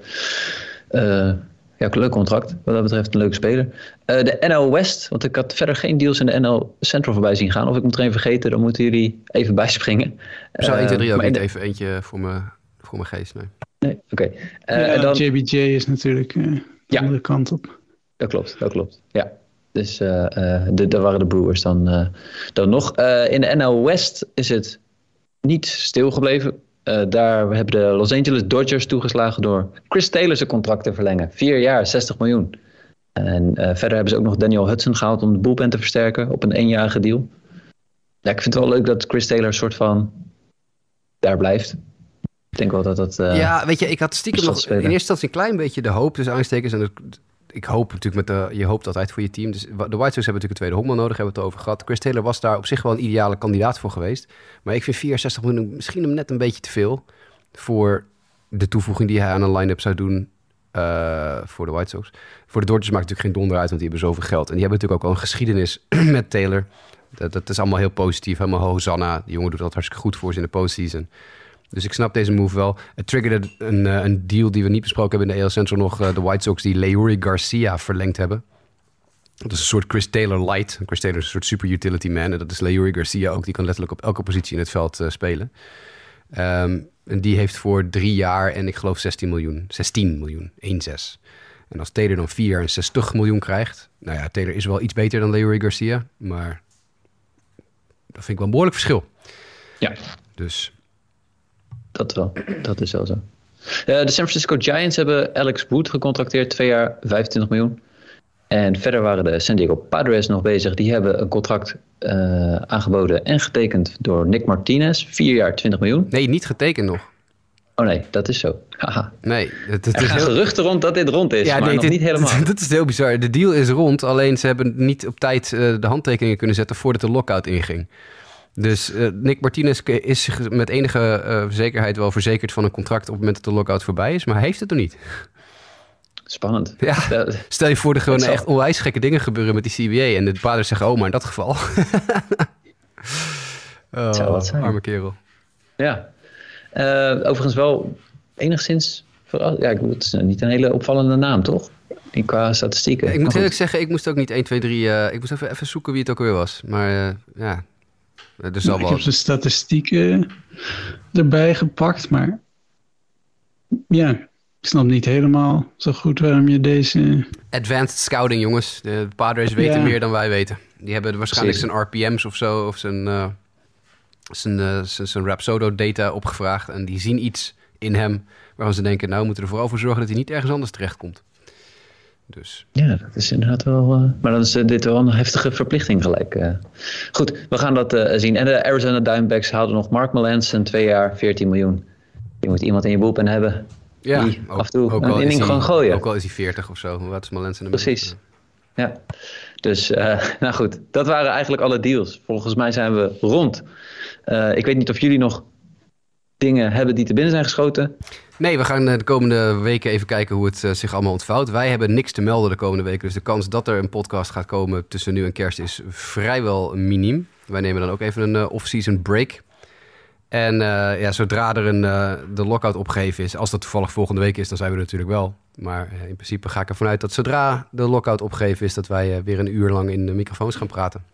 uh, Ja, leuk contract. Wat dat betreft een leuke speler. Eh, de NL West, want ik had verder geen deals in de NL Central voorbij zien gaan. Of ik moet er een vergeten, dan moeten jullie even bijspringen. Zou 1, 2, 3 ook niet de- even eentje voor mijn, voor mijn geest, nee. Nee, oké. Eh, ja, en dan, JBJ is natuurlijk eh, de Ja. andere kant op. Dat klopt, dat klopt. Ja. Dus eh, eh, de, daar waren de Brewers dan, eh, dan nog. Eh, in de NL West is het niet stilgebleven. Eh daar hebben de Los Angeles Dodgers toegeslagen door Chris Taylor zijn contract te verlengen. Vier jaar, 60 miljoen. En eh, verder hebben ze ook nog Daniel Hudson gehaald om de bullpen te versterken op een eenjarige deal. Ja, ik vind het wel leuk dat Chris Taylor een soort van daar blijft. Ik denk wel dat dat... eh, ja, weet je, ik had stiekem nog in eerste instantie een klein beetje de hoop tussen aanstekens. En dat- ik hoop natuurlijk met de, je hoopt altijd voor je team. Dus de White Sox hebben natuurlijk een tweede honkman nodig, hebben we het over gehad. Chris Taylor was daar op zich wel een ideale kandidaat voor geweest. Maar ik vind 64 miljoen misschien hem net een beetje te veel voor de toevoeging die hij aan een line-up zou doen eh, voor de White Sox. Voor de Dodgers maakt natuurlijk geen donder uit, want die hebben zoveel geld. En die hebben natuurlijk ook al een geschiedenis met Taylor. Dat, dat is allemaal heel positief. Helemaal Hosanna. Die jongen doet dat hartstikke goed voor ze in de postseason. Dus ik snap deze move wel. Het triggerde een, eh, een deal die we niet besproken hebben in de AL Central nog. eh, de White Sox die Leury Garcia verlengd hebben. Dat is een soort Chris Taylor light. Chris Taylor is een soort super utility man. En dat is Leury Garcia ook. Die kan letterlijk op elke positie in het veld eh, spelen. Ehm, en die heeft voor drie jaar en ik geloof 16 miljoen. 16 miljoen. 1,6. En als Taylor dan vier jaar en 60 miljoen krijgt. Nou ja, Taylor is wel iets beter dan Leury Garcia. Maar dat vind ik wel een behoorlijk verschil. Ja. Dus Dat wel, dat is wel zo. Eh, de San Francisco Giants hebben Alex Wood gecontracteerd, twee jaar 25 miljoen. En verder waren de San Diego Padres nog bezig. Die hebben een contract eh, aangeboden en getekend door Nick Martinez, vier jaar 20 miljoen. nee, niet getekend nog. Oh nee, dat is zo. Haha. Nee, het, het Er is gaan heel... geruchten rond dat dit rond is, maar nee, nog dit- niet helemaal. Dat is heel bizar. De deal is rond, alleen ze hebben niet op tijd eh, de handtekeningen kunnen zetten voordat de lockout inging. Dus eh, Nick Martinez is met enige eh, zekerheid wel verzekerd van een contract op het moment dat de lockout voorbij is, maar hij heeft het nog niet. Spannend. Ja. Dat- Stel je voor, er gewoon zal- echt onwijs gekke dingen gebeuren met die CBA en de paders zeggen, oh, maar in dat geval. oh, zou wat zijn. arme kerel. ja. Eh, overigens wel enigszins Ja, ik bedoel, het is niet een hele opvallende naam, toch? In qua statistieken. Ik moet eerlijk zeggen, ik moest ook niet 1, 2, 3... eh, ik moest even, even zoeken wie het ook weer was. Maar ja, Nou, ik heb de statistieken erbij gepakt, maar ja, ik snap niet helemaal zo goed waarom je deze... Advanced scouting, jongens. De Padres weten Ja. meer dan wij weten. Die hebben waarschijnlijk zijn RPM's of zo, of zijn, eh zijn, zijn, zijn Rapsodo-data opgevraagd. En die zien iets in hem waarvan ze denken, nou, we moeten er vooral voor zorgen dat hij niet ergens anders terechtkomt. Dus Ja, dat is inderdaad wel. eh, maar dan is eh, dit wel een heftige verplichting gelijk. eh. Goed, we gaan dat zien. En de Arizona Diamondbacks haalden nog Mark Melanson, twee jaar, 14 miljoen. Je moet iemand in je bullpen hebben. ja, Die af en toe een al is inning gewoon gooien. Ook al is hij 40 of zo. Wat is Malensen? Precies. Ja. Dus, nou goed, dat waren eigenlijk alle deals. Volgens mij zijn we rond. Ik weet niet of jullie nog dingen hebben die te binnen zijn geschoten. Nee, we gaan eh, de komende weken even kijken hoe het eh, zich allemaal ontvouwt. Wij hebben niks te melden de komende weken. Dus de kans dat er een podcast gaat komen tussen nu en kerst is vrijwel miniem. Wij nemen dan ook even een eh, off-season break. En ja, zodra er een, eh, de lockout opgegeven is, als dat toevallig volgende week is, dan zijn we er natuurlijk wel. Maar in principe ga ik ervan uit dat zodra de lockout opgegeven is, dat wij weer een uur lang in de microfoons gaan praten.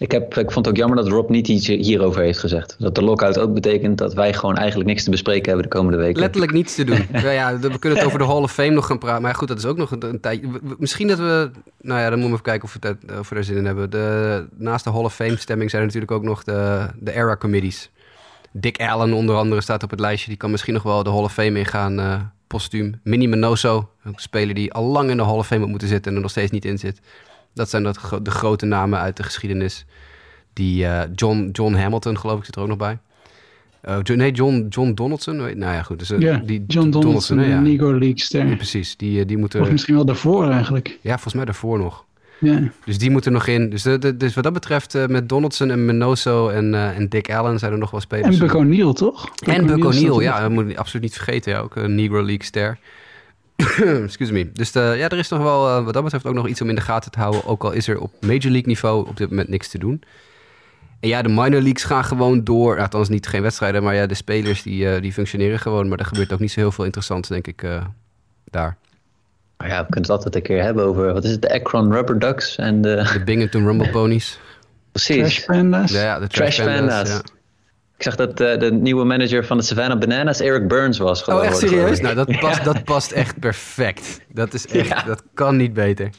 Ik, heb, ik vond het ook jammer dat Rob niet iets hierover heeft gezegd. Dat de lockout ook betekent dat wij gewoon eigenlijk niks te bespreken hebben de komende weken. Letterlijk niets te doen. we kunnen het over de Hall of Fame nog gaan praten. Maar goed, dat is ook nog een, tijdje. Misschien dat we. Nou ja, dan moeten we even kijken of we, dat, we er zin in hebben. De, naast de Hall of Fame stemming zijn er natuurlijk ook nog de, de era committees. Dick Allen onder andere staat op het lijstje. Die kan misschien nog wel de Hall of Fame ingaan. eh postuum. Minnie Minoso, een speler die al lang in de Hall of Fame had moeten zitten en er nog steeds niet in zit. Dat zijn dat, de grote namen uit de geschiedenis. Die eh, John, John Hamilton, geloof ik, zit er ook nog bij. Eh, nee, John, John Donaldson. Nou ja, goed. Dus, eh, Ja, die, John Donaldson. Negro League. Ja, precies. Die, die moeten... Of misschien wel daarvoor eigenlijk. Ja, volgens mij daarvoor nog. Ja. Dus die moeten nog in. Dus, de, de- dus wat dat betreft, met Donaldson en Minoso en, en Dick Allen zijn er nog wel spelers. En Buck O'Neill, toch? En Buck O'Neill, ja, dat moet je absoluut niet vergeten. Ja, ook een Negro League ster. Excuse me. Dus eh, ja, er is nog wel, eh, wat dat betreft, ook nog iets om in de gaten te houden. Ook al is er op Major League niveau op dit moment niks te doen. En ja, de minor leagues gaan gewoon door. Nou, althans niet geen wedstrijden, maar ja, de spelers die, eh, die functioneren gewoon. Maar er gebeurt ook niet zo heel veel interessants, denk ik, eh, daar. Maar ja, we kunnen het altijd een keer hebben over, wat is het, de Akron Rubber Ducks en de... De Binghamton Rumble Ponies. Precies. Trash Panda's. Ja, ja, de Trash Panda's. ja. Ik zag dat eh, de nieuwe manager van de Savannah Bananas Eric Burns was. Oh, echt ik. serieus? Nou, dat past, dat past echt perfect. Dat is echt, Ja. dat kan niet beter.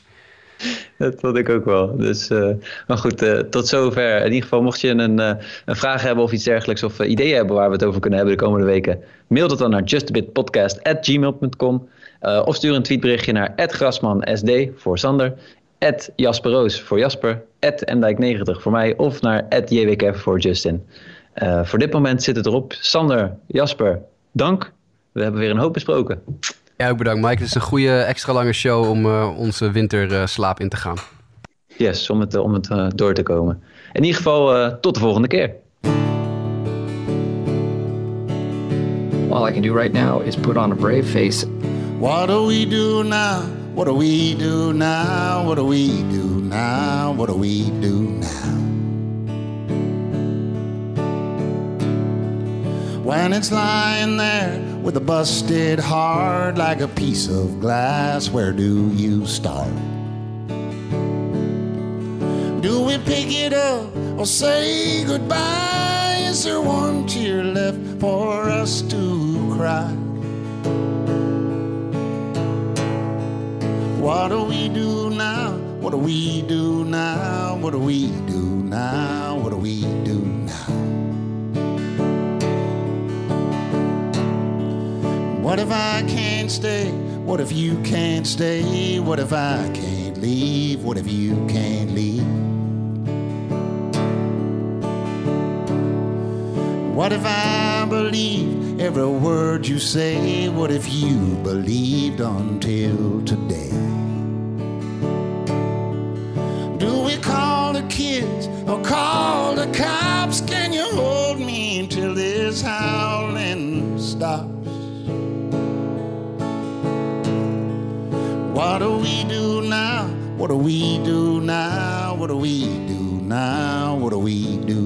Dat vond ik ook wel. Dus, eh, maar goed, eh, tot zover. In ieder geval, mocht je een, een vraag hebben of iets dergelijks... of ideeën hebben waar we het over kunnen hebben de komende weken... mail dat dan naar justabitpodcast.gmail.com eh of stuur een tweetberichtje naar grasmansd voor Sander... Jasper Roos voor Jasper, Mdijk90 voor mij... of naar jwkf voor Justin. Eh, voor dit moment zit het erop. Sander, Jasper, dank. We hebben weer een hoop besproken. Ja, ook bedankt Mike. Het is een goede extra lange show om eh, onze winterslaap in te gaan. Yes, om het, eh, om het eh, door te komen. In ieder geval, eh, tot de volgende keer. All I can do right now is put on a brave face What do we do now? What do we do now? What do we do now? What do we do now? When it's lying there with a busted heart like a piece of glass, where do you start? Do we pick it up or say goodbye? Is there one tear left for us to cry? What do we do now? What do we do now? What do we do now? What do we do now? What if I can't stay? What if you can't stay? What if I can't leave? What if you can't leave? What if I believe every word you say? What if you believed until today? Do we call the kids or call the cops? Can you hold me until this howling stops? What do we do now? What do we do now? What do we do now? What do we do?